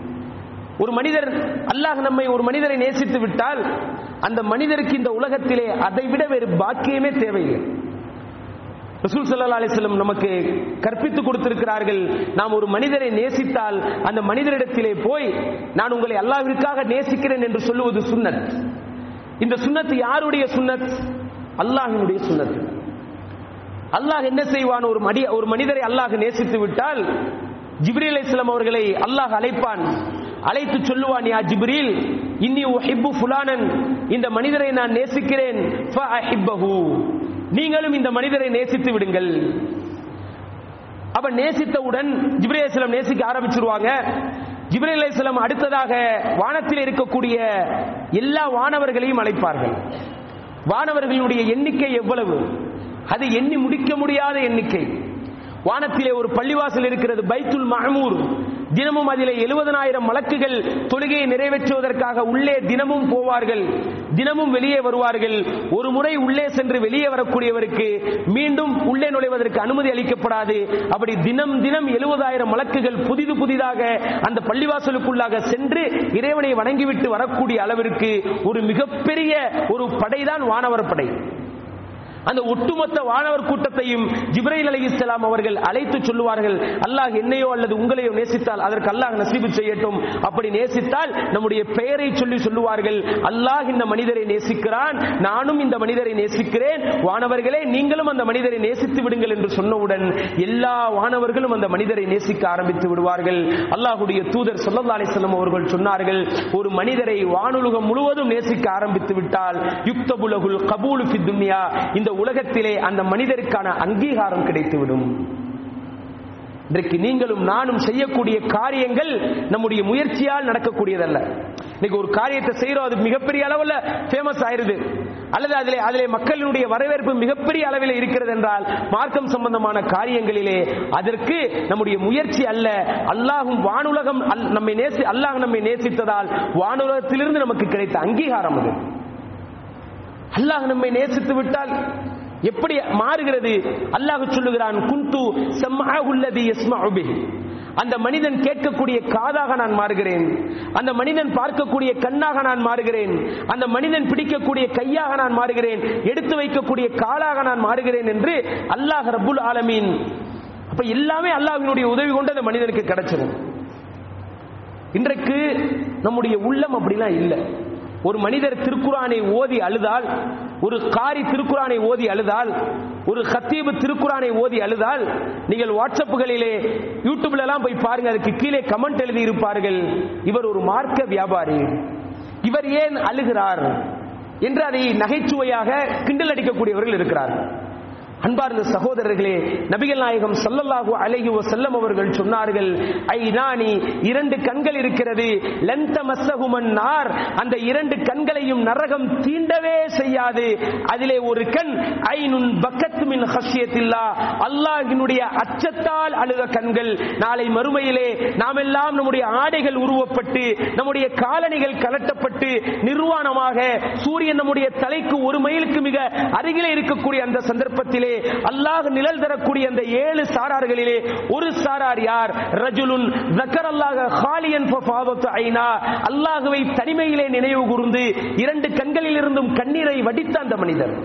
ஒரு மனிதர் அல்லாஹ் நம்மை ஒரு மனிதரை நேசித்து விட்டால் அந்த மனிதருக்கு இந்த உலகத்திலே அதை விட வேறு பாக்கியமே தேவையில்லை. ரசூல் சல்லா அலிஸ்லம் நமக்கு கற்பித்து கொடுத்திருக்கிறார்கள். நாம் ஒரு மனிதரை நேசித்தால் அந்த மனிதரிடத்திலே போய் நான் உங்களை அல்லாவிற்காக நேசிக்கிறேன் என்று சொல்லுவது சுன்னத். இந்த சுன்னத் யாருடைய சுன்னத்? அல்லாஹினுடைய சுன்னத். அல்லாஹ் என்ன செய்வான்? ஒரு மடி ஒரு மனிதரை அல்லாஹ் நேசித்து விட்டால் ஜிப்ரீல் இஸ்லாம் அவர்களை அல்லாஹ் அழைப்பான். அழைத்து சொல்லுவான் யா ஜிப்ரீல் இன்னி ஹிப்பு ஃபுலானன். இந்த மனிதரை நான் நேசிக்கிறேன். ஃபஅஹிப்பஹு நீங்களும் இந்த மனிதரை நேசித்து விடுங்கள். அப்ப நேசித்தவுடன் ஜிப்ரேசலம் நேசிக்க ஆரம்பிச்சிருவாங்க. ஜிப்ரீல் அடுத்ததாக வானத்தில் இருக்கக்கூடிய எல்லா வானவர்களையும் அழைப்பார்கள். வானவர்களுடைய எண்ணிக்கை எவ்வளவு? அது எண்ணி முடிக்க முடியாத எண்ணிக்கை. வானத்திலே ஒரு பள்ளிவாசல் இருக்கிறது பைத்துல் மஹமூர். தினமும் அதிலே எழுபதனாயிரம் மலக்குகள் தொழுகையை நிறைவேற்றுவதற்காக உள்ளே தினமும் போவார்கள். தினமும் வெளியே வருவார்கள். ஒரு முறை உள்ளே சென்று வெளியே வரக்கூடியவருக்கு மீண்டும் உள்ளே நுழைவதற்கு அனுமதி அளிக்கப்படாது. அப்படி தினம் தினம் எழுபதாயிரம் மலக்குகள் புதிது புதிதாக அந்த பள்ளிவாசலுக்குள்ளாக சென்று இறைவனை வணங்கிவிட்டு வரக்கூடிய அளவிற்கு ஒரு மிகப்பெரிய ஒரு படைதான் வானவர் படை. அந்த ஒட்டுமொத்த வானவர் கூட்டத்தையும் ஜிப்ரைல் அலி இஸ்லாம் அவர்கள் அழைத்து சொல்லுவார்கள். அல்லாஹ் என்னையோ அல்லது உங்களையோ நேசித்தால் அதற்கு அல்லாஹ் நசீபு செய்யட்டும். அப்படி நேசித்தால் நம்முடைய பெயரை சொல்லி சொல்லுவார்கள். அல்லாஹ் இந்த மனிதரை நேசிக்கிறான். நானும் இந்த மனிதரை நேசிக்கிறேன். வானவர்களே நீங்களும் அந்த மனிதரை நேசித்து விடுங்கள் என்று சொன்னவுடன் எல்லா வானவர்களும் அந்த மனிதரை நேசிக்க ஆரம்பித்து விடுவார்கள். அல்லாஹுடைய தூதர் சொல்லல்லா அலிஸ்லாம் அவர்கள் சொன்னார்கள் ஒரு மனிதரை வானுலகம் முழுவதும் நேசிக்க ஆரம்பித்து விட்டால் யுக்தபுலகுல் கபூலு ஃபி துன்யா. இந்த உலகத்திலே அந்த மனிதருக்கான அங்கீகாரம் கிடைத்துவிடும். இன்றைக்கு நீங்களும் நானும் செய்யக்கூடிய காரியங்கள் நம்முடைய முயற்சியால் நடக்கக்கூடியதல்ல. இன்னைக்கு ஒரு காரியத்தை செய்யறோம் அது மிகப்பெரிய அளவில் ஃபேமஸ் ஆயிருது. அல்லது அதிலே அதிலே மக்களினுடைய வரவேற்பு மிகப்பெரிய அளவில் இருக்கிறது என்றால் மார்க்கம் சம்பந்தமான காரியங்களிலே அதற்கு நம்முடைய முயற்சி அல்ல. அல்லாஹும் வானுலகம் அல்- நம்மை நேசி அல்லாஹ் நம்மை நேசித்ததால் வானுலகத்திலிருந்து நமக்கு கிடைத்த அங்கீகாரம் அது. அல்லாஹ் நம்மை நேசித்து விட்டால் எப்படி மாறுகிறது? அல்லாஹ் சொல்லுகிறான் குண்டு சம்மாஹுல்லதி யஸ்மஉ அந்த மனிதன் கேட்கக்கூடிய காதாக நான் மாறுகிறேன். அந்த மனிதன் பார்க்கக்கூடிய கண்ணாக நான் மாறுகிறேன். அந்த மனிதன் பிடிக்கக்கூடிய கையாக நான் மாறுகிறேன். எடுத்து வைக்கக்கூடிய காலாக நான் மாறுகிறேன் என்று அல்லாஹ் ரபுல் ஆலமீன். அப்ப எல்லாமே அல்லாஹினுடைய உதவி கொண்டு அந்த மனிதனுக்கு கிடைச்சிடும் இன்றைக்கு நம்முடைய உள்ளம் அப்படிலாம் இல்லை. ஒரு மனிதர் திருக்குறானை ஓதி அழுதால் ஒரு காரி திருக்குறானை ஓதி அழுதால் ஒரு ஹத்தீபு திருக்குறானை ஓதி அழுதால் நீங்கள் வாட்ஸ்அப்புகளிலே யூடியூப்ல எல்லாம் போய் பாருங்க அதுக்கு கீழே கமெண்ட் எழுதி இருப்பார்கள் இவர் ஒரு மார்க்க வியாபாரி. இவர் ஏன் அழுகிறார்? என்று அதை நகைச்சுவையாக கிண்டல் அடிக்கக்கூடியவர்கள் இருக்கிறார்கள். அன்பார்ந்த சகோதரர்களே நபிகள் நாயகம் சல்லல்லாஹு அலைஹி செல்லம் அவர்கள் சொன்னார்கள் ஐநானி இரண்டு கண்கள் இருக்கிறது லந்த மசகுமன் நார் அந்த இரண்டு கண்களையும் நரகம் தீண்டவே செய்யாது. அதிலே ஒரு கண் ஐனுன் பக்கத்து மின் ஹஷ்யத்தில்லா. அல்லாஹினுடைய அச்சத்தால் அழுத கண்கள். நாளை மறுமையிலே நாம் எல்லாம் நம்முடைய ஆடைகள் உருவப்பட்டு நம்முடைய காலணிகள் கலட்டப்பட்டு நிர்வாணமாக சூரியன் நம்முடைய தலைக்கு ஒரு மைலுக்கு மிக அருகிலே இருக்கக்கூடிய அந்த சந்தர்ப்பத்தில் அல்லாஹ் நிழல் தரக்கூடிய அந்த ஏழு சாரார்களிலே ஒரு சாரார் யார்? ரஜுலுன் ஜக்கர் அல்லாஹ் ஹாலியன் ஐனா. அல்லாஹுவை தனிமையிலே நினைவு கூர்ந்து இரண்டு கண்களில் இருந்தும் கண்ணீரை வடித்த அந்த மனிதர்.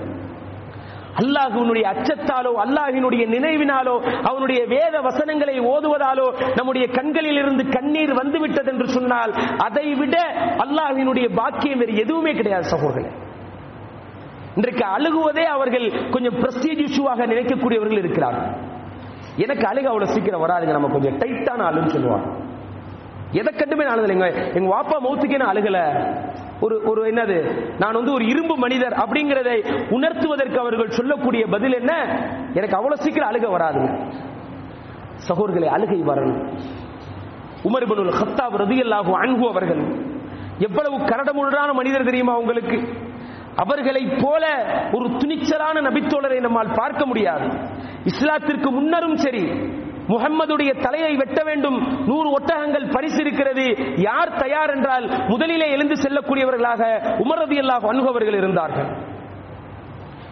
அல்லாஹுனுடைய அச்சத்தாலோ அல்லாஹினுடைய நினைவினாலோ அவனுடைய வேத வசனங்களை ஓதுவதாலோ நம்முடைய கண்களில் இருந்து கண்ணீர் வந்துவிட்டது என்று சொன்னால் அதை விட அல்லாஹினுடைய பாக்கியம் வேறு எதுவுமே கிடையாது சகோதரர்களே. இன்றைக்கு அழுகுவதே அவர்கள் கொஞ்சம் பிரஸ்டீஜ் இஷ்யூவாக நினைக்கக்கூடியவர்கள் இருக்கிறார். எனக்கு அழுக அவ்வளவு சீக்கிரம் வராதுங்க நம்ம கொஞ்சம் டைட்டான ஆளுன்னு சொல்லுவாங்க. எதை கண்டுமே நான் அழுகலைங்க. எங்க வாப்பா மௌத்துக்கே நான் அழுகல? ஒரு ஒரு என்னது? நான் வந்து ஒரு இரும்பு மனிதர் அப்படிங்கிறதை உணர்த்துவதற்கு அவர்கள் சொல்லக்கூடிய பதில் என்ன? எனக்கு அவ்வளவு சீக்கிரம் அழுக வராதுங்க. சகோதரர்களை அழுகை வரணும். உமர் பனுல் ஹத்தாப் ரதியல்லாகும் அன்பு அவர்கள் எவ்வளவு கரடமுள்ளான மனிதர் தெரியுமா உங்களுக்கு? அவர்களை போல ஒரு துணிச்சலான நபித்தோழரை நம்மால் பார்க்க முடியாது. இஸ்லாத்திற்கு முன்னரும் சரி முகம்மதுடைய தலையை வெட்ட வேண்டும் நூறு ஒட்டகங்கள் பரிசு இருக்கிறது யார் தயார் என்றால் முதலிலே எழுந்து செல்லக்கூடியவர்களாக உமர் ரதியல்லாஹு அன்ஹு இருந்தார்கள்.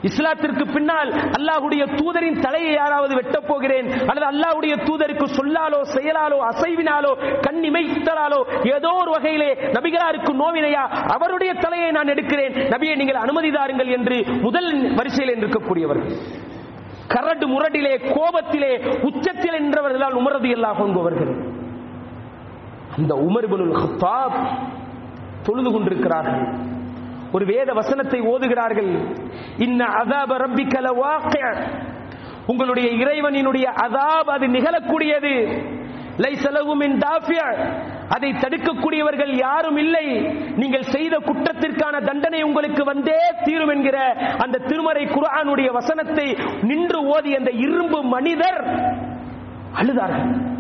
இஸ்லாத்திற்கு பின்னால் அல்லாஹுடைய தூதரின் தலையை யாராவது வெட்டப் போகிறேன் அல்லது அல்லாஹுடைய தூதருக்கு சொல்லாலோ செயலாலோ அசைவினாலோ கண்ணிமைத்தலாலோ ஏதோ ஒரு வகையிலே நபிகளாருக்கு நோவினையா அவருடைய தலையை நான் எடுக்கிறேன். நபியை நீங்கள் அனுமதி தாருங்கள் என்று முதல் வரிசையில் இருக்கக்கூடியவர்கள் கரடு முரடிலே கோபத்திலே உச்சத்தில் நின்றவர்களால் உமரது எல்லா கொங்குவர்கள் அந்த உமர் ஹத்தாப் தொழுது கொண்டிருக்கிறார்கள். ஒரு வேத வசனத்தை ஓதுகிறார்கள். இன்ன அதாப ரப்பிக்க உங்களுடைய இறைவனினுடைய அதாப் அது நிகழக்கூடியது. லைசலகு மின் தாஃபிய. அதை தடுக்கக்கூடியவர்கள் யாரும் இல்லை. நீங்கள் செய்த குற்றத்திற்கான தண்டனை உங்களுக்கு வந்தே தீரும் என்கிற அந்த திருமறை குரானுடைய வசனத்தை நின்று ஓதி அந்த இரும்பு மனிதர் அழுதார்கள்.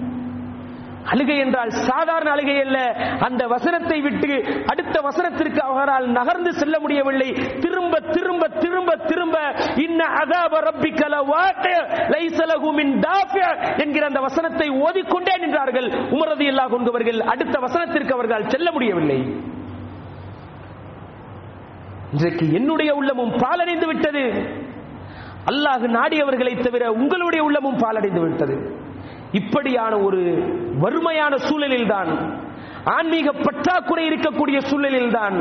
அழுகை என்றால் சாதாரண அழுகை அல்ல. அந்த வசனத்தை விட்டு அடுத்த வசனத்திற்கு அவரால் நகர்ந்து செல்ல முடியவில்லை. திரும்ப திரும்ப திரும்ப திரும்ப இன்ன அதாப ரப்பிக்கல வாட்ட லைசலகு தாஃபிய என்கிற அந்த வசனத்தை ஓதிக்கொண்டே நின்றார்கள் உமரது எல்லா கொண்டவர்கள் அடுத்த வசனத்திற்கு அவர்கள் செல்ல முடியவில்லை. இன்றைக்கு என்னுடைய உள்ளமும் பாலடைந்து விட்டது. அல்லாஹ் நாடியவர்களை தவிர உங்களுடைய உள்ளமும் பாலடைந்து விட்டது. இப்படியான ஒரு வறுமையான சூழலில் தான் ஆன்மீக பற்றாக்குறை இருக்கக்கூடிய சூழலில் தான்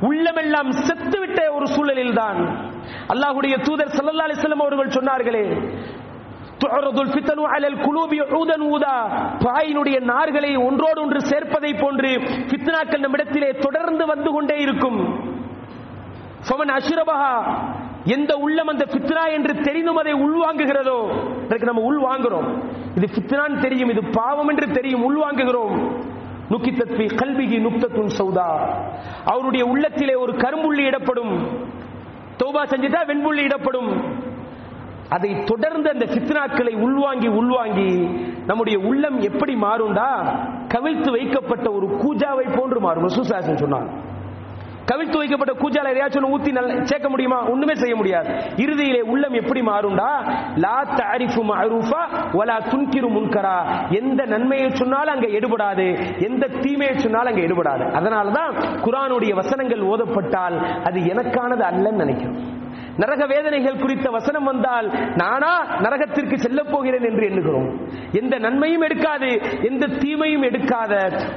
உள்ளமெல்லாம் செத்துவிட்ட ஒரு சூழலில் தான் அல்லாஹுடைய தூதர் சல்லா அலிஸ்லம் அவர்கள் சொன்னார்களே அலல் ஊதன் ஊதா. பாயினுடைய நார்களை ஒன்றோடு ஒன்று சேர்ப்பதை போன்று பித்னாக்கள் நம்மிடத்திலே தொடர்ந்து வந்து கொண்டே இருக்கும். எந்த உள்ளம் அந்த ஃபித்னா என்று தெரிந்தும் அதை உள்வாங்குகிறதோ? அதற்கு நம்ம உள்வாங்குறோம் இது ஃபித்னான்னு தெரியும் இது பாவம் என்று தெரியும் உள்வாங்குகிறோம் நுக்கி தத்வி கல்விகி நுக்தத்துன் சௌதா. அவருடைய உள்ளத்திலே ஒரு கரும்புள்ளி இடப்படும். தௌபா செஞ்சுட்டா வெண்புள்ளி இடப்படும். அதை தொடர்ந்து அந்த சித்னாக்களை உள்வாங்கி உள்வாங்கி நம்முடைய உள்ளம் எப்படி மாறும்டா? கவிழ்த்து வைக்கப்பட்ட ஒரு கூஜாவை போன்று மாறும். சுசாசன் சொன்னான் கவிழ்த்து வைக்கப்பட்ட கூச்சால எதையாச்சும் ஊத்தி நல்ல சேர்க்க முடியுமா? ஒண்ணுமே செய்ய முடியாது. இறுதியிலே உள்ளம் எப்படி மாறும்டா? லா தாரிஃபு மஅரூஃபா வலா துன்கிரு முன்கரா. எந்த நன்மையை சொன்னாலும் அங்க எடுபடாது. எந்த தீமையை சொன்னாலும் அங்க எடுபடாது. அதனால தான் குரானுடைய வசனங்கள் ஓதப்பட்டால் அது எனக்கானது அல்லன்னு நினைக்கிறோம். நரக வேதனைகள் குறித்த வசனம் வந்தால் நானா நரகத்திற்கு செல்ல போகிறேன் என்று எண்ணுகிறோம். எந்த நன்மையும் எடுக்காது எந்த தீமையும் எடுக்காத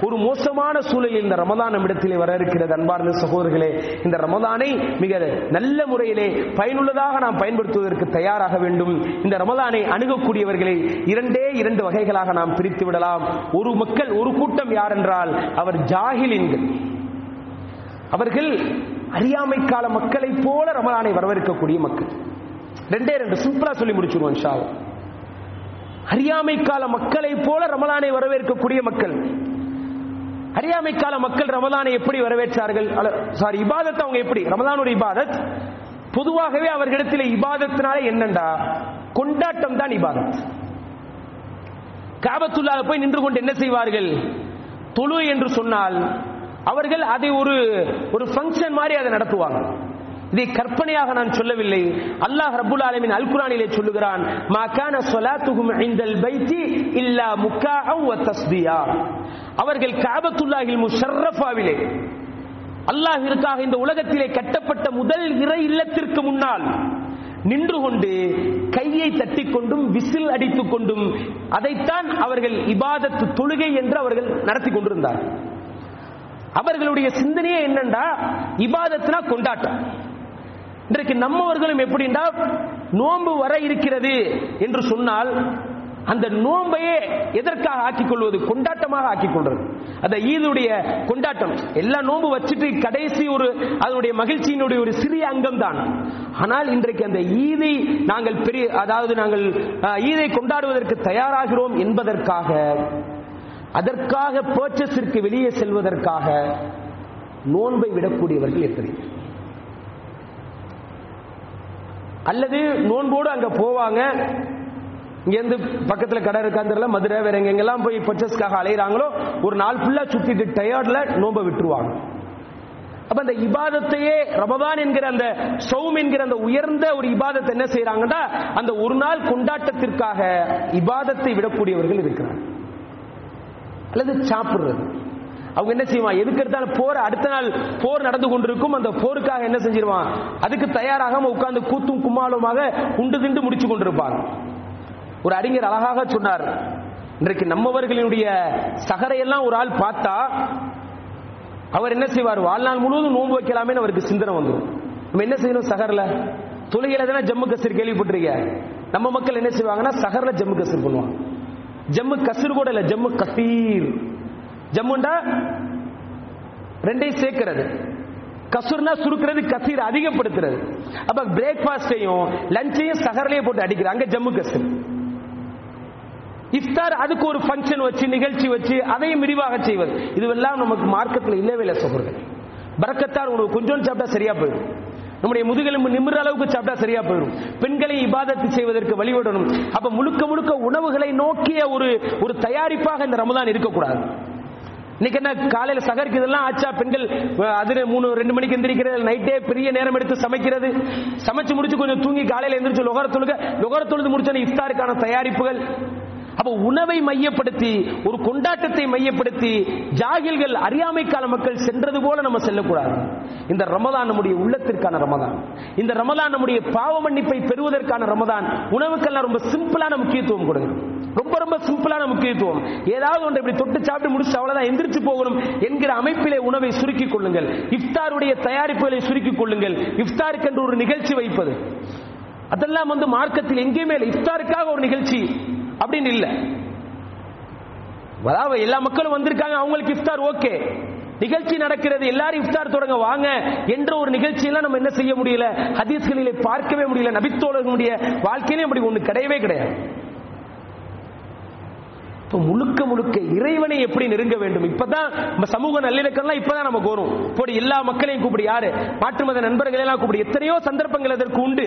ஒரு மோசமான சூழலில் இந்த ரமதான் இடத்திலே வர இருக்கிறது. அன்பார்ந்த சகோதரர்களே இந்த ரமதானை மிக நல்ல முறையிலே பயனுள்ளதாக நாம் பயன்படுத்துவதற்கு தயாராக வேண்டும். இந்த ரமதானை அணுகக்கூடியவர்களை இரண்டே இரண்டு வகைகளாக நாம் பிரித்து விடலாம். ஒரு மக்கள் ஒரு கூட்டம் யார் என்றால் அவர் ஜாகிலின்கள். அவர்கள் அறியாமை கால மக்களை போல ரமலானை வரவேற்கக்கூடிய மக்கள். ரெண்டே ரெண்டு சிம்பிளா சொல்லி முடிச்சிருவோம் ஷா அறியாமை கால மக்களை போல ரமலானை வரவேற்கக்கூடிய மக்கள். அறியாமை கால மக்கள் ரமலானை எப்படி வரவேற்றார்கள்? சாரி இபாதத் அவங்க எப்படி? ரமலானுடைய இபாதத் பொதுவாகவே அவர்களிடத்தில் இபாதத்தினால என்னண்டா? கொண்டாட்டம் தான் இபாதத். காபத்துள்ளாக போய் நின்று கொண்டு என்ன செய்வார்கள்? தொழு என்று சொன்னால் அவர்கள் அதை ஒரு ஒரு ஃபங்க்ஷன் மாதிரி அதை நடத்துவாங்க. இதை கற்பனையாக நான் சொல்லவில்லை. அல்லாஹ் ரபுல் ஆலமின் அல் குரானிலே சொல்லுகிறான் மா கான ஸலாத்துஹும் இன்தல் பைத்தி இல்லா முக்காஅ தஸ்பியா அவர்கள் காபத்துல்லாஹில் முஷர்ரஃபாவிலே அல்லாஹிற்காக இந்த உலகத்திலே கட்டப்பட்ட முதல் இறை இல்லத்திற்கு முன்னால் நின்று கொண்டு கையை தட்டி கொண்டும் விசில் அடித்துக் கொண்டும் அதைத்தான் அவர்கள் இபாதத்து தொழுகை என்று அவர்கள் நடத்தி கொண்டிருந்தார் அவர்களுடைய சிந்தனையே என்னண்டா? இபாதத்தினா கொண்டாட்டம். இன்றைக்கு நம்மவர்களும் எப்படின்னா நோன்பு வர இருக்கிறது என்று சொன்னால் அந்த நோன்பையே எதற்காக ஆக்கிக் கொள்வது? கொண்டாட்டமாக ஆக்கிக் கொள்வது. அந்த ஈதுடைய கொண்டாட்டம். எல்லா நோன்பு வச்சுட்டு கடைசி ஒரு அதனுடைய மகிழ்ச்சியினுடைய ஒரு சிறிய அங்கம் தான் ஆனால் இன்றைக்கு அந்த ஈதை நாங்கள் பெரிய அதாவது நாங்கள் ஈதை கொண்டாடுவதற்கு தயாராகிறோம் என்பதற்காக அதற்காக பர்ச்சஸிற்கு வெளியே செல்வதற்காக நோன்பை விடக்கூடியவர்கள் எத்தனை? அல்லது நோன்போடு அங்க போவாங்க இங்கேருந்து பக்கத்தில் கடை இருக்காந்துல மதுரை வேற எங்கெங்கெல்லாம் போய் பர்ச்சஸ்க்காக அலையிறாங்களோ ஒரு நாள் ஃபுல்லா சுத்திட்டு டயர்ட்ல நோன்பை விட்டுருவாங்க. அப்ப அந்த இபாதத்தையே ரமதான் என்கிற அந்த சௌம் என்கிற அந்த உயர்ந்த ஒரு இபாதத்தை என்ன செய்யறாங்கன்னா அந்த ஒரு நாள் கொண்டாட்டத்திற்காக இபாதத்தை விடக்கூடியவர்கள் இருக்கிறாங்க. அல்லது சாப்பிடுறது. அவங்க என்ன செய்வான் எதுக்கு எடுத்தாலும் போர் அடுத்த நாள் போர் நடந்து கொண்டிருக்கும். அந்த போருக்காக என்ன செஞ்சிருவான்? அதுக்கு தயாராகாம உட்கார்ந்து கூத்தும் கும்மாளுமாக உண்டு திண்டு முடிச்சு கொண்டிருப்பாங்க ஒரு அறிஞர் அழகாக சொன்னார். இன்றைக்கு நம்மவர்களினுடைய சகரையெல்லாம் ஒரு ஆள் பார்த்தா அவர் என்ன செய்வார்? வாழ்நாள் முழுவதும் நோன்பு வைக்கலாமே அவருக்கு சிந்தனை வந்துடும் நம்ம என்ன செய்யணும் சகரில்? தொழுகையில தானே ஜம்மு கசீர் கேள்விப்பட்டிருக்க நம்ம மக்கள் என்ன செய்வாங்கன்னா சகரில் ஜம்மு கசீர் பண்ணுவாங்க. ஜம்மு கசீர் கூட இல்ல ஜம்மு கசீர். ஜம்முண்டா? ரெண்டையும் சேர்க்கிறது. கசூர்னா சுருக்கிறது கசீர் அதிகப்படுத்துறது. அப்ப பிரேக்ஃபாஸ்டையும் லஞ்சையும் சகர்லயே போட்டு அடிக்கிறாங்க அங்க ஜம்மு கசீர். இஃப்தார் அதுக்கு ஒரு ஃபங்க்ஷன் வச்சு நிகழ்ச்சி வச்சு அதையும் விரிவாக செய்வது. இதுவெல்லாம் நமக்கு மார்க்கத்தில் இல்லவே இல்லை சகோதரர்கள். பரக்கத்தார் உணவு கொஞ்சம் சாப்பிட்டா சரியா போயிடும். நம்முடைய முதுகெலும்பு நிமிர அளவுக்கு சாப்பிட்டா சரியா போயிடும் பெண்களை இபாதத்து செய்வதற்கு வழிவிடணும். அப்ப முழுக்க முழுக்க உணவுகளை நோக்கிய ஒரு ஒரு தயாரிப்பாக இந்த ரமதான் இருக்கக்கூடாது. இன்னைக்கு என்ன காலையில சகருக்கு இதெல்லாம் ஆச்சா? பெண்கள் அது மூணு ரெண்டு மணிக்கு எந்திரிக்கிறது நைட்டே பெரிய நேரம் எடுத்து சமைக்கிறது. சமைச்சு முடிச்சு கொஞ்சம் தூங்கி காலையில எந்திரிச்சு லொகர தொழுக. லொகர தொழுது முடிச்சோன்னு இஃப்தாருக்கான தயாரிப்புகள். அப்ப உணவை மையப்படுத்தி ஒரு கொண்டாட்டத்தை மையப்படுத்தி ஜாகில்கள் அறியாமை கால மக்கள் சென்றது போல நம்ம செல்லக்கூடாது. இந்த ரமதான் நம்முடைய உள்ளத்திற்கான ரமதான். இந்த ரமதான் நம்முடைய பாவ மன்னிப்பை பெறுவதற்கான ரமதான். உணவுக்கெல்லாம் ரொம்ப சிம்பிளான முக்கியத்துவம் கொடுங்க ரொம்ப ரொம்ப சிம்பிளான முக்கியத்துவம். ஏதாவது ஒன்று இப்படி தொட்டு சாப்பிட்டு முடிச்சு அவ்வளவுதான் எந்திரிச்சு போகணும் என்கிற அமைப்பிலே உணவை சுருக்கிக் கொள்ளுங்கள். இஃப்தாருடைய தயாரிப்புகளை சுருக்கிக் கொள்ளுங்கள். இஃப்தாருக்கு என்று ஒரு நிகழ்ச்சி வைப்பது. அதெல்லாம் வந்து மார்க்கத்தில் எங்கேயுமே இல்லை. இஃப்தாருக்காக ஒரு நிகழ்ச்சி. அப்படின்னு இல்ல. அதாவது எல்லா மக்களும் வந்திருக்காங்க அவங்களுக்கு இஃப்தார் ஓகே. நிகழ்ச்சி நடக்கிறது எல்லாரும் இஃப்தார் தொடங்க வாங்க என்ற ஒரு நிகழ்ச்சியெல்லாம் நம்ம என்ன செய்ய முடியல? ஹதீஸ்களிலே பார்க்கவே முடியல. நபித்தோழர்களுடைய வாழ்க்கையிலே அப்படி ஒன்று கிடையவே கிடையாது. இப்ப முழுக்க முழுக்க இறைவனை எப்படி நெருங்க வேண்டும்? இப்பதான் நம்ம சமூக நல்லிணக்கம்லாம் இப்பதான் நமக்கு வரும் போடி எல்லா மக்களையும் கூப்பிடு யாரு? மாற்று மத நண்பர்களை எல்லாம் கூப்பிடு. எத்தனையோ சந்தர்ப்பங்கள் அதற்கு உண்டு.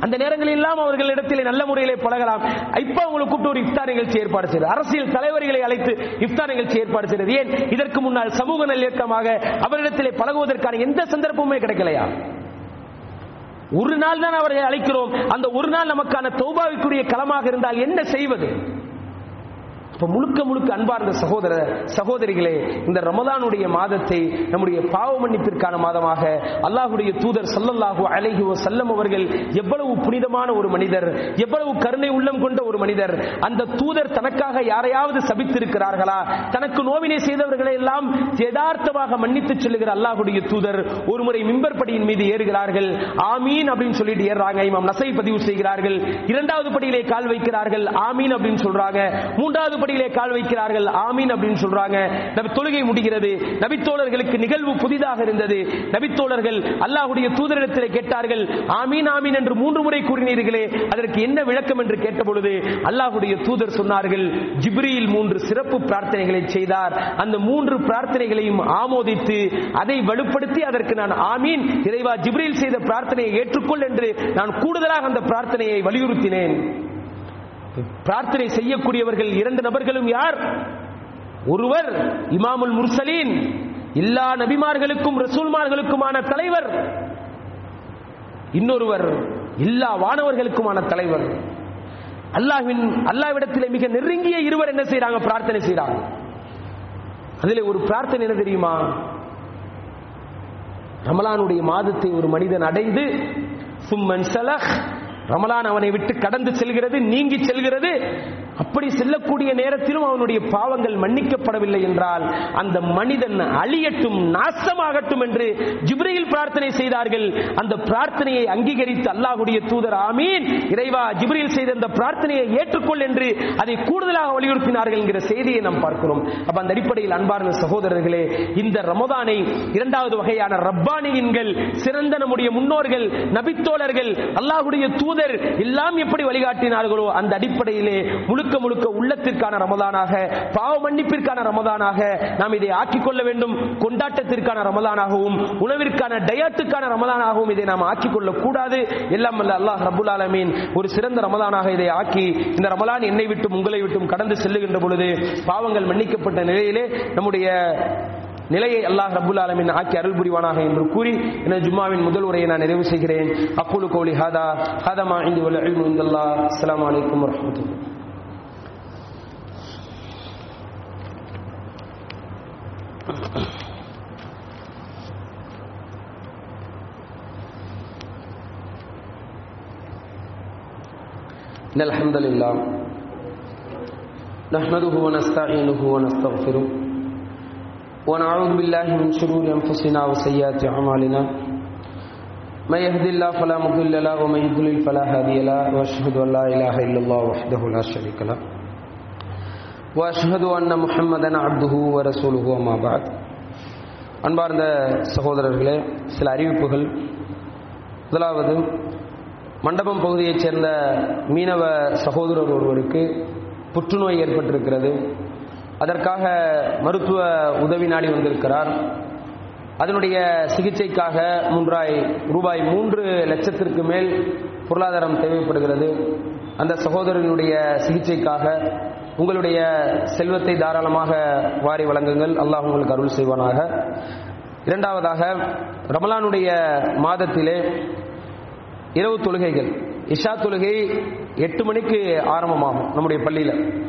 அந்த நேரங்களில் எல்லாம் அவர்களிடத்தில் நல்ல முறையிலே பழகலாம். இப்ப அவங்களை கூப்பிட்டு ஒரு இஃப்தார் நிகழ்ச்சி ஏற்பாடு செய்யுது அரசியல் தலைவர்களை அழைத்து இஃப்தார் நிகழ்ச்சி ஏற்பாடு செய்கிறது ஏன்? இதற்கு முன்னால் சமூக நல்லிணக்கமாக அவரிடத்திலே பழகுவதற்கான எந்த சந்தர்ப்பமுமே கிடைக்கலையா? ஒரு நாள் தான் அவர்களை அழைக்கிறோம். அந்த ஒரு நாள் நமக்கான தௌபாவிக்குரிய களமாக இருந்தால் என்ன செய்வது? இப்ப முழுக்க முழுக்க அன்பார்ந்த சகோதர சகோதரிகளே இந்த ரமதானுடைய மாதத்தை நம்முடைய பாவ மன்னிப்பிற்கான மாதமாக அல்லாஹுடைய தூதர் சல்லல்லாஹு அலைஹி செல்லம் அவர்கள் எவ்வளவு புனிதமான ஒரு மனிதர் எவ்வளவு கருணை உள்ளம் கொண்ட ஒரு மனிதர் அந்த தூதர் தனக்காக யாரையாவது சபித்திருக்கிறார்களா? தனக்கு நோவினை செய்தவர்களை எல்லாம் யதார்த்தமாக மன்னித்து சொல்லுகிற அல்லாஹுடைய தூதர் ஒரு முறை மிம்பர் படியின் மீது ஏறுகிறார்கள். ஆமீன் அப்படின்னு சொல்லிட்டு ஏறுறாங்க. இமாம் நசை பதிவு செய்கிறார்கள். இரண்டாவது படியிலே கால் வைக்கிறார்கள். ஆமீன் அப்படின்னு சொல்றாங்க. மூன்றாவது படியிலே கால் வைக்கிறார்கள். ஆமீன் அப்படின்னு சொல்றாங்க. நபி தொழுகை முடிகிறது. நபித்தோழர்களுக்கு நிகழ்வு புதிதாக இருந்தது. நபித்தோழர்கள் அல்லாஹுடைய தூதரிடத்திலே கேட்டார்கள் ஆமீன் ஆமீன் என்று மூன்று முறை கூறினீர்களே அதற்கு என்ன விளக்கம் என்று கேட்டபொழுது அல்லாஹுடைய தூதர் சொன்னார்கள் ஜிப்ரியில் மூன்று சிறப்பு பிரார்த்தனைகளை செய்தார். அந்த மூன்று பிரார்த்தனைகளையும் ஆமோதித்து அதை வலுப்படுத்தி அதற்கு நான் ஆமீன் இறைவா ஜிப்ரியில் செய்த பிரார்த்தனையை ஏற்றுக்கொள் என்று நான் கூடுதலாக அந்த பிரார்த்தனையை வலியுறுத்தினேன். பிரார்த்தனை செய்யக்கூடியவர்கள் இரண்டு நபர்களும் யார்? ஒருவர் இமாமுல் முர்சலீன் எல்லா நபிமார்களுக்கும் ரசூல்மார்களுக்குமான தலைவர். இன்னொருவர் எல்லா வானவர்களுக்குமான தலைவர். அல்லாஹ்வின் அல்லாஹ்விடத்திலே மிக நெருங்கிய இருவர் என்ன செய்யறாங்க பிரார்த்தனை செய்யறாங்க அதில் ஒரு பிரார்த்தனை என்ன தெரியுமா? ரமலானுடைய மாதத்தை ஒரு மனிதன் அடைந்து சும்மன் சலஹ் ரமலான் அவனை விட்டு கடந்து செல்கிறது நீங்கி செல்கிறது. அப்படி செல்லக்கூடிய நேரத்திலும் அவனுடைய பாவங்கள் மன்னிக்கப்படவில்லை என்றால் அந்த மனிதன் அழியட்டும் நாசமாகட்டும் என்று ஜிப்ரையில் பிரார்த்தனை செய்தார்கள். அந்த பிரார்த்தனையை அங்கீகரித்து அல்லாஹுடைய தூதர் ஆமீன். இறைவா ஜிப்ரையில் செய்த அந்த பிரார்த்தனையை ஏற்றுக்கொள் என்று அதை கூடுதலாக வலியுறுத்தினார்கள் என்கிற செய்தியை நாம் பார்க்கிறோம். அப்ப அந்த அடிப்படையில் அன்பார்ந்த சகோதரர்களே இந்த ரமதானை இரண்டாவது வகையான ரப்பானியின்கள் சிறந்த நம்முடைய முன்னோர்கள் நபித்தோழர்கள் அல்லாஹுடைய தூதர் எல்லாம் எப்படி வழிகாட்டினார்களோ அந்த அடிப்படையிலே முழுக்க முழுக்க உள்ளத்திற்கான ரமதானாக பாவ மன்னிப்பிற்கான ரமதானாக நாம் இதை ஆக்கிக் கொள்ள வேண்டும். கொண்டாட்டத்திற்கான ரமதானாகவும் உணவிற்கான டயட்டுக்கான ரமதானாகவும் இதை நாம் ஆக்கிக் கொள்ளக் கூடாது. எல்லாம் அல்ல அல்லாஹ் ரபுல் ஆலமீன் ஒரு சிறந்த ரமதானாக இதை ஆக்கி இந்த ரமலான் என்னை விட்டும் உங்களை விட்டும் கடந்து செல்லுகின்ற பொழுது பாவங்கள் மன்னிக்கப்பட்ட நிலையிலே நம்முடைய நிலையை அல்லாஹ் ரபுல் ஆலமின் ஆக்கி அருள் புரிவானாக என்று கூறி எனது ஜும்மாவின் முதல் உரையை நான் நிறைவு செய்கிறேன். அக்குலு கோலி ஹாதா ஹாதமா இந்து அஸ்லாம் வலைக்கம் இந்தல்லா إن الحمد لله نحمده ونستعينه ونستغفره ونعوذ بالله من شرور أنفسنا وسيئات أعمالنا. من يهد الله فلا مضل له ومن يضلل فلا هادي له وأشهد أن لا إله إلا الله وحده لا شريك له. وأشهد أن محمدا عبده ورسوله وما بعد அன்பார்ந்த சகோதரர்களே சில அறிவிப்புகள் முதலாவது மண்டபம் பகுதியைச் சேர்ந்த மீனவ சகோதரர் ஒருவருக்கு புற்றுநோய் ஏற்பட்டிருக்கிறது அதற்காக மருத்துவ உதவி நாடி வந்திருக்கிறார் அதனுடைய சிகிச்சைக்காக மூன்றாய் ரூபாய் மூன்று லட்சத்திற்கு மேல் பொருளாதாரம் தேவைப்படுகிறது அந்த சகோதரனுடைய சிகிச்சைக்காக உங்களுடைய செல்வத்தை தாராளமாக வாரி வழங்குங்கள். அல்லாஹ் உங்களுக்கு அருள் செய்வானாக. இரண்டாவதாக ரமலானுடைய மாதத்திலே இரவு தொழுகைகள். இஷா தொழுகை எட்டு மணிக்கு ஆரம்பமாகும் நம்முடைய பள்ளியில்.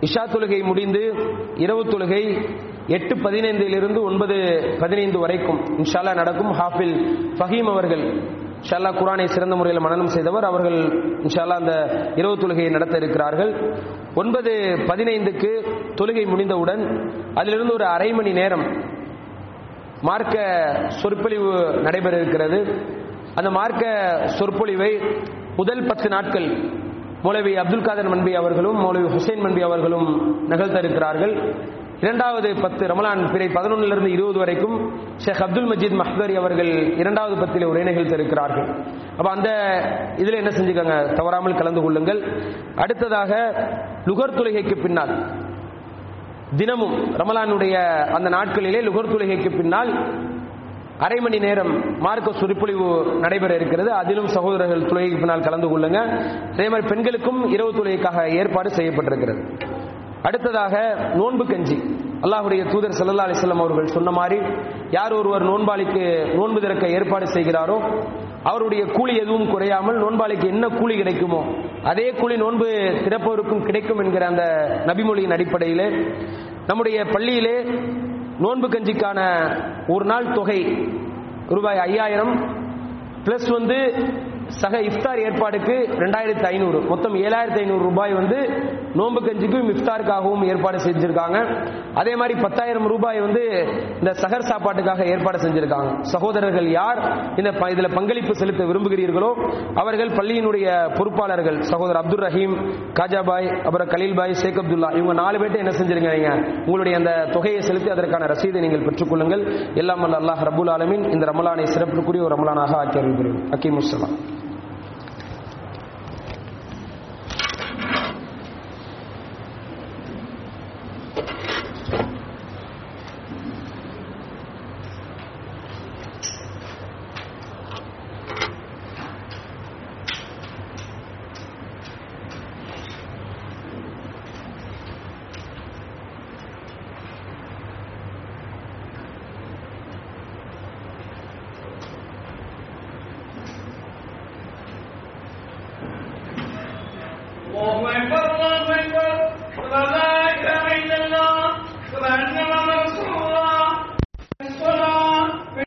இஷா தொழுகை முடிந்து இரவு தொழுகை எட்டு பதினைந்திலிருந்து ஒன்பது பதினைந்து வரைக்கும் இன்ஷால்லா நடக்கும் ஹாஃபில் ஃபஹீம் அவர்கள் ஷல்லா குரானை சிறந்த முறையில் மனநம் செய்தவர். அவர்கள் இன்ஷால்லா அந்த இரவு தொழுகையை நடத்த இருக்கிறார்கள். ஒன்பது பதினைந்துக்கு தொழுகை முடிந்தவுடன் அதிலிருந்து ஒரு அரை மணி நேரம் மார்க்க சொற்பொழிவு நடைபெற இருக்கிறது. அந்த மார்க்க சொற்பொழிவை முதல் பத்து நாட்கள் மௌலவி அப்துல் காதர் மன்பி அவர்களும் மௌலவி ஹுசைன் மன்பி அவர்களும் நிகழ்த்த இருக்கிறார்கள். இரண்டாவது பத்து ரமலான் பிறை பதினொன்னிலிருந்து இருபது வரைக்கும் ஷேக் அப்துல் மஜீத் மஹ்தரி அவர்கள் இரண்டாவது பத்தில் உரை நிகழ்த்த அப்போ அந்த இதில் என்ன செஞ்சுக்கோங்க? தவறாமல் கலந்து கொள்ளுங்கள். அடுத்ததாக லுகர் தொழுகைக்கு பின்னால் தினமும் ரமலானுடைய அந்த நாட்களிலே லுகர் தொழுகைக்கு பின்னால் அரை மணி நேரம் மார்க்க சொற்பொழிவு நடைபெற இருக்கிறது. அதிலும் சகோதரர்கள் தொழுகைக்கு பின்னால் கலந்து கொள்ளுங்க. அதே மாதிரி பெண்களுக்கும் இரவு தொழுகைக்காக ஏற்பாடு செய்யப்பட்டிருக்கிறது. அடுத்ததாக நோன்பு கஞ்சி. அல்லாஹுடைய தூதர் சல்லா அலிஸ்லாம் அவர்கள் சொன்ன மாதிரி யார் ஒருவர் நோன்பாளிக்கு நோன்பு திறக்க ஏற்பாடு செய்கிறாரோ அவருடைய கூலி எதுவும் குறையாமல் நோன்பாளிக்கு என்ன கூலி கிடைக்குமோ அதே கூலி நோன்பு திறப்பவருக்கும் கிடைக்கும் என்கிற அந்த நபிமொழியின் அடிப்படையிலே நம்முடைய பள்ளியிலே நோன்பு கஞ்சிக்கான ஒரு நாள் தொகை ரூபாய் ஐயாயிரம் பிளஸ் வந்து சக இஃப்தார் ஏற்பாடுக்கு ரெண்டாயிரத்தி ஐநூறு மொத்தம் ஏழாயிரத்தி ஐநூறு ரூபாய் வந்து நோன்பு கஞ்சிக்கும் இஃப்தாருக்காகவும் ஏற்பாடு செஞ்சிருக்காங்க. அதே மாதிரி பத்தாயிரம் ரூபாய் வந்து இந்த சகர் சாப்பாட்டுக்காக ஏற்பாடு செஞ்சிருக்காங்க. சகோதரர்கள் யார்? இந்த ப- இதுல பங்களிப்பு செலுத்த விரும்புகிறீர்களோ? அவர்கள் பள்ளியினுடைய பொறுப்பாளர்கள். சகோதரர் அப்துல் ரஹீம் காஜாபாய் அப்புறம் கலீல் பாய் ஷேக் அப்துல்லா இவங்க நாலு பேர்ட்ட என்ன செஞ்சிருங்கறீங்க உங்களுடைய அந்த தொகையை செலுத்தி அதற்கான ரசீதை நீங்கள் பெற்றுக்கொள்ளுங்கள். எல்லாம் வல்ல அல்லாஹ் ரபுல் ஆலமீன் இந்த ரமலானை சிறப்புக்குரிய ஒரு ரமலானாக ஆக்கி அருள் புரியும் அக்கீம்